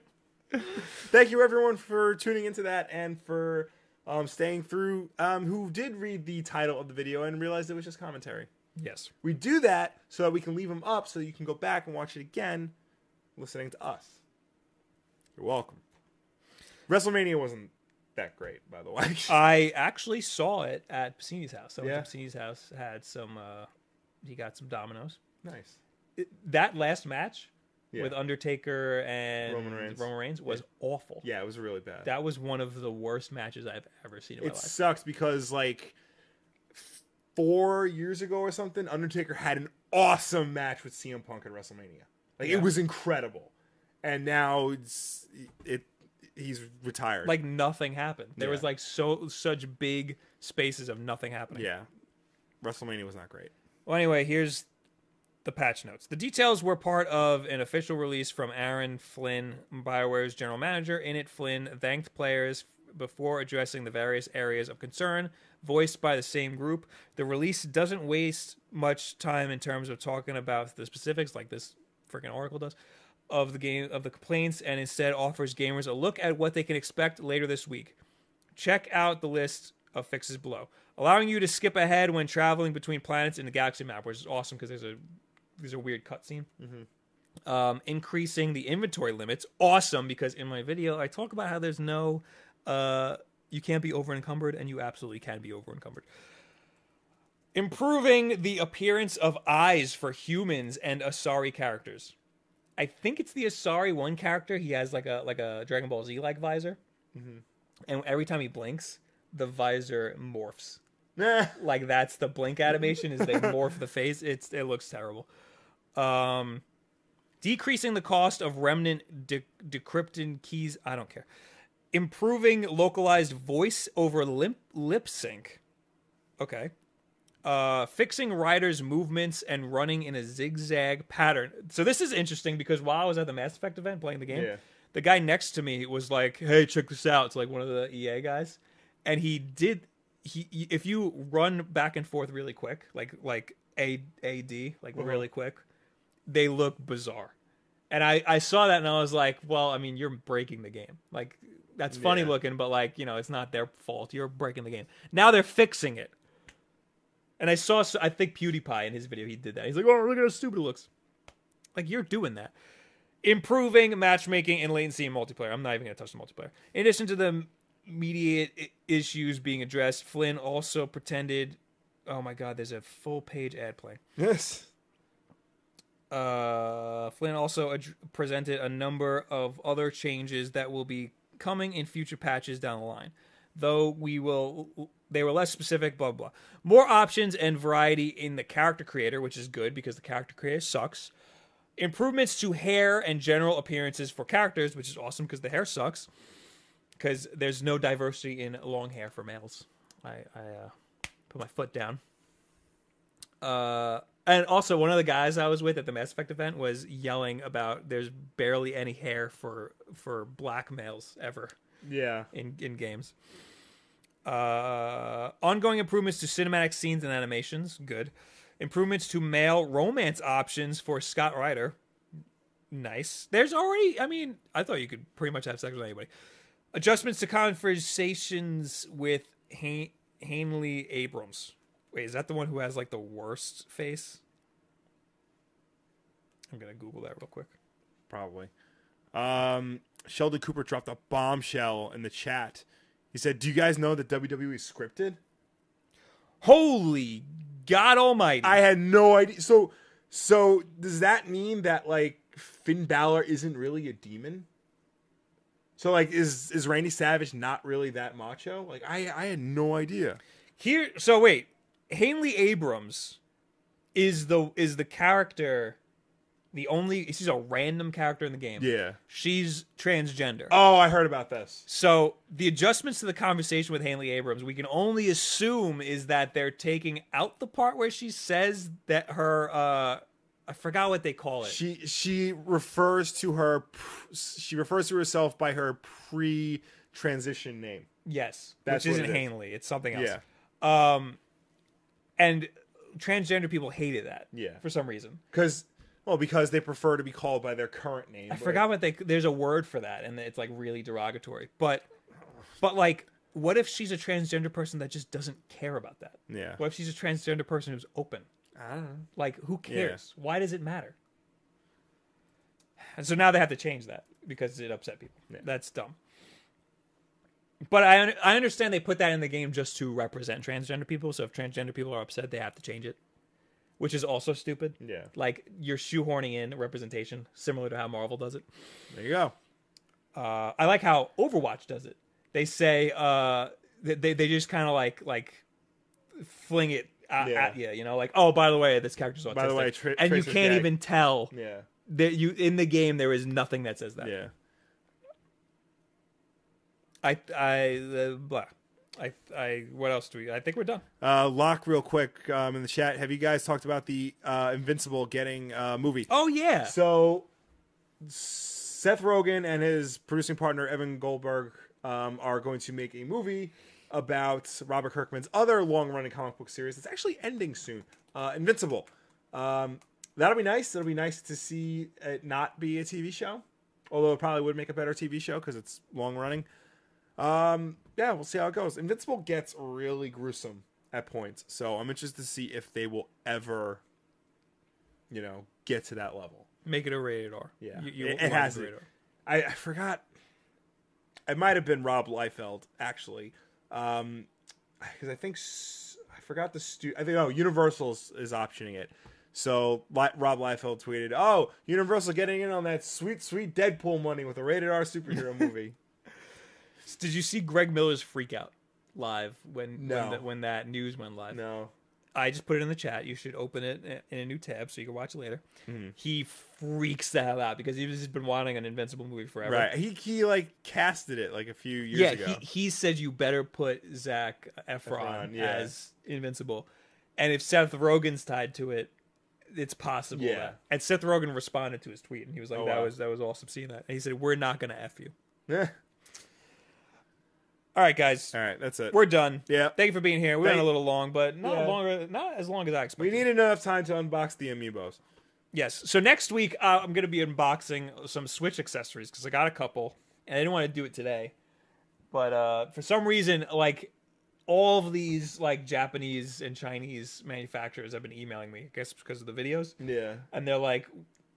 Thank you, everyone, for tuning into that and for um, staying through, um, who did read the title of the video and realized it was just commentary. yes We do that so that we can leave them up so that you can go back and watch it again listening to us. You're welcome. WrestleMania wasn't that great, by the way. I actually saw it at Pacini's house. Went Yeah? Pacini's house, had some. Uh, he got some dominoes. nice. It- that last match Yeah. with Undertaker and Roman Reigns. Roman Reigns was awful. Yeah, it was really bad. That was one of the worst matches I've ever seen in my it life. sucks because like four years ago or something, Undertaker had an awesome match with CM Punk at WrestleMania. Like Yeah. it was incredible, and now it's it. He's retired. Like nothing happened. There was like so such big spaces of nothing happening. yeah, WrestleMania was not great. Well, anyway, here's the patch notes. The details were part of an official release from Aaron Flynn, BioWare's general manager. In it, Flynn thanked players before addressing the various areas of concern voiced by the same group. The release doesn't waste much time in terms of talking about the specifics, like this freaking Oracle does, of the game of the complaints, and instead offers gamers a look at what they can expect later this week. Check out the list of fixes below, allowing you to skip ahead when traveling between planets in the galaxy map, which is awesome because there's a there's a weird cutscene. Um, increasing the inventory limits, awesome because in my video I talk about how there's no, uh, you can't be over encumbered, and you absolutely can be over encumbered. Improving the appearance of eyes for humans and Asari characters. I think it's the Asari one character. He has like a like a Dragon Ball Z like visor, and every time he blinks, the visor morphs. Like that's the blink animation is they morph the face. It's it looks terrible. Um, decreasing the cost of remnant de- decrypted keys. I don't care. Improving localized voice over lip lip sync. Okay. Uh, fixing Ryder's movements and running in a zigzag pattern. So this is interesting because while I was at the Mass Effect event playing the game, Yeah. the guy next to me was like, "Hey, check this out." It's like one of the EA guys, and he did. He if you run back and forth really quick, like like a AD, like really quick, they look bizarre. And I I saw that and I was like, well, I mean, you're breaking the game. Like that's funny Yeah. looking, but like you know, it's not their fault. You're breaking the game. Now they're fixing it. And I saw, I think PewDiePie in his video, he did that. He's like, oh, look at how stupid it looks. Like, you're doing that. Improving matchmaking and latency in multiplayer. I'm not even going to touch the multiplayer. In addition to the immediate issues being addressed, Flynn also pretended. Oh my god, there's a full page ad play. Yes. Uh, Flynn also ad- presented a number of other changes that will be coming in future patches down the line. Though we will, they were less specific. Blah blah. More options and variety in the character creator, which is good because the character creator sucks. Improvements to hair and general appearances for characters, which is awesome because the hair sucks. Because there's no diversity in long hair for males. I, I uh, put my foot down. Uh, and also one of the guys I was with at the Mass Effect event was yelling about there's barely any hair for for black males ever. Yeah. in in games. Uh, ongoing improvements to cinematic scenes and animations, good. Improvements to male romance options for Scott Ryder, nice. There's already, I mean, I thought you could pretty much have sex with anybody. Adjustments to conversations with Han- Hainly Abrams. Wait, is that the one who has like the worst face? I'm gonna Google that real quick. Probably. Um, Sheldon Cooper dropped a bombshell in the chat. He said, "Do you guys know that WWE is scripted?" Holy God Almighty! I had no idea. So, so does that mean that like Finn Balor isn't really a demon? So like, is is Randy Savage not really that macho? Like, I I had no idea. Here, so wait, Hainly Abrams is the is the character, the only she's a random character in the game. Yeah. she's transgender. Oh, I heard about this. So the adjustments to the conversation with Hainly Abrams, we can only assume is that they're taking out the part where she says that her uh I forgot what they call it. She she refers to her she refers to herself by her pre-transition name. yes, That's which isn't it is. Hainly. It's something else. Yeah. Um, and transgender people hated that. Yeah. For some reason. Because well, because they prefer to be called by their current name. I but- forgot what they. There's a word for that, and it's like really derogatory. But, but like, what if she's a transgender person that just doesn't care about that? Yeah. What if she's a transgender person who's open? I don't know. Like, who cares? Why does it matter? And so now they have to change that because it upset people. Yeah. That's dumb. But I I understand they put that in the game just to represent transgender people. So if transgender people are upset, they have to change it, which is also stupid. Yeah. Like you're shoehorning in representation, similar to how Marvel does it. There you go. Uh, I like how Overwatch does it. They say uh, they they, just kind of like like fling it at, Yeah. at you, you know, like oh by the way, this character's autistic, By the way, Tra- and you can't gay. even tell Yeah. that you in the game there is nothing that says that. Yeah. I I uh, blah. I I what else do we? I think we're done. Uh, Locke, real quick um, in the chat. Have you guys talked about the uh, Invincible getting uh, movie? Oh yeah, So, Seth Rogen and his producing partner Evan Goldberg um, are going to make a movie about Robert Kirkman's other long-running comic book series. It's actually ending soon. Uh, Invincible. Um, that'll be nice. It'll be nice to see it not be a TV show, although it probably would make a better TV show because it's long-running. Um, yeah, we'll see how it goes. Invincible gets really gruesome at points, so I'm interested to see if they will ever, you know, get to that level. make it a rated R. Yeah, you, you it, it has it. I, I forgot. It might have been Rob Liefeld actually, um, because I think I forgot the stu. I think oh, Universal is, is optioning it. So Li- Rob Liefeld tweeted, "Oh, Universal getting in on that sweet, sweet Deadpool money with a rated R superhero movie." Did you see Greg Miller's freak out live when No. when, the, when that news went live? no, I just put it in the chat. You should open it in a new tab so you can watch it later. Mm-hmm. He freaks the hell out because he's just been wanting an Invincible movie forever. right? He he like casted it like a few years yeah, ago. he, he said you better put Zac Efron, Efron, yeah. as Invincible, and if Seth Rogen's tied to it, it's possible. Yeah. that- And Seth Rogen responded to his tweet, and he was like, Oh, "That wow. was that was awesome seeing that." And he said, "We're not gonna f you." Yeah. All right, guys, All right, that's it. we're done. yeah, Thank you for being here. We went a little long, but not Yeah. longer, not as long as I expected. we needed enough time to unbox the amiibos. Yes. So next week uh, I'm going to be unboxing some Switch accessories because I got a couple and I didn't want to do it today, but uh, for some reason, like all of these like Japanese and Chinese manufacturers have been emailing me. I guess because of the videos, Yeah. and they're like,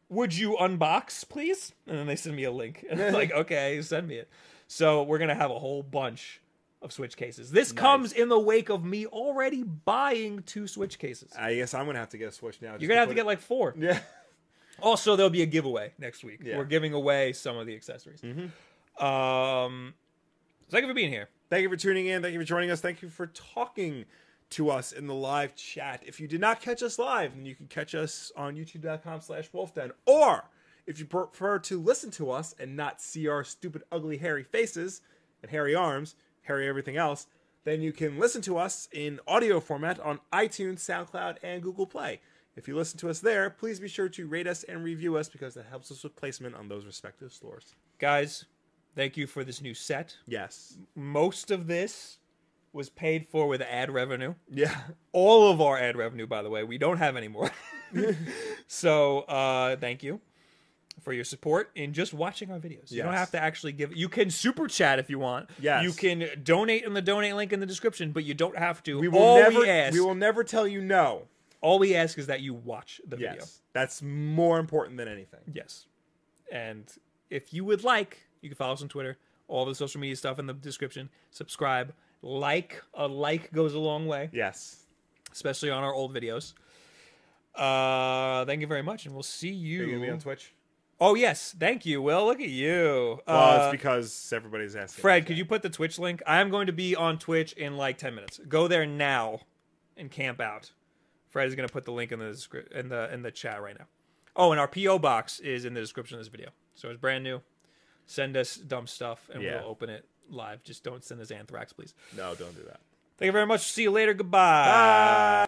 "Would you unbox, please?" And then they send me a link, and I'm like, "Okay, send me it." So we're gonna have a whole bunch of Switch cases. This comes in the wake of me already buying two Switch cases. I guess I'm gonna have to get a Switch now. You're gonna have to get like four. Yeah. Also, there'll be a giveaway next week. Yeah. We're giving away some of the accessories. Um, thank you for being here. Thank you for tuning in. Thank you for joining us. Thank you for talking to us in the live chat. If you did not catch us live, then you can catch us on youtube.com slash wolfden. Or if you prefer to listen to us and not see our stupid, ugly, hairy faces and hairy arms, hairy everything else, then you can listen to us in audio format on iTunes, SoundCloud, and Google Play. If you listen to us there, please be sure to rate us and review us because that helps us with placement on those respective stores. Guys, Thank you for this new set. Yes. Most of this was paid for with ad revenue. Yeah. All of our ad revenue, by the way, we don't have anymore. so uh, thank you for your support in just watching our videos. You don't have to actually give. You can super chat if you want. Yes. You can donate in the donate link in the description, but you don't have to. We will all never we ask, we will never tell you no. all we ask is that you watch the Yes. video. That's more important than anything. Yes. And if you would like, you can follow us on Twitter. All the social media stuff in the description. Subscribe, like. A like goes a long way, Yes. especially on our old videos. Uh, thank you very much, and we'll see Are you gonna be you. on Twitch? Oh yes, thank you. Will, look at you. Well, Uh, it's because everybody's asking. Fred, could you put the Twitch link? I'm going to be on Twitch in like ten minutes. Go there now and camp out. Fred is going to put the link in the in the in the chat right now. Oh, and our PO box is in the description of this video, so it's brand new. Send us dumb stuff, and Yeah. we'll open it live. Just don't send us anthrax, please. No, don't do that. Thank you very much. See you later. Goodbye.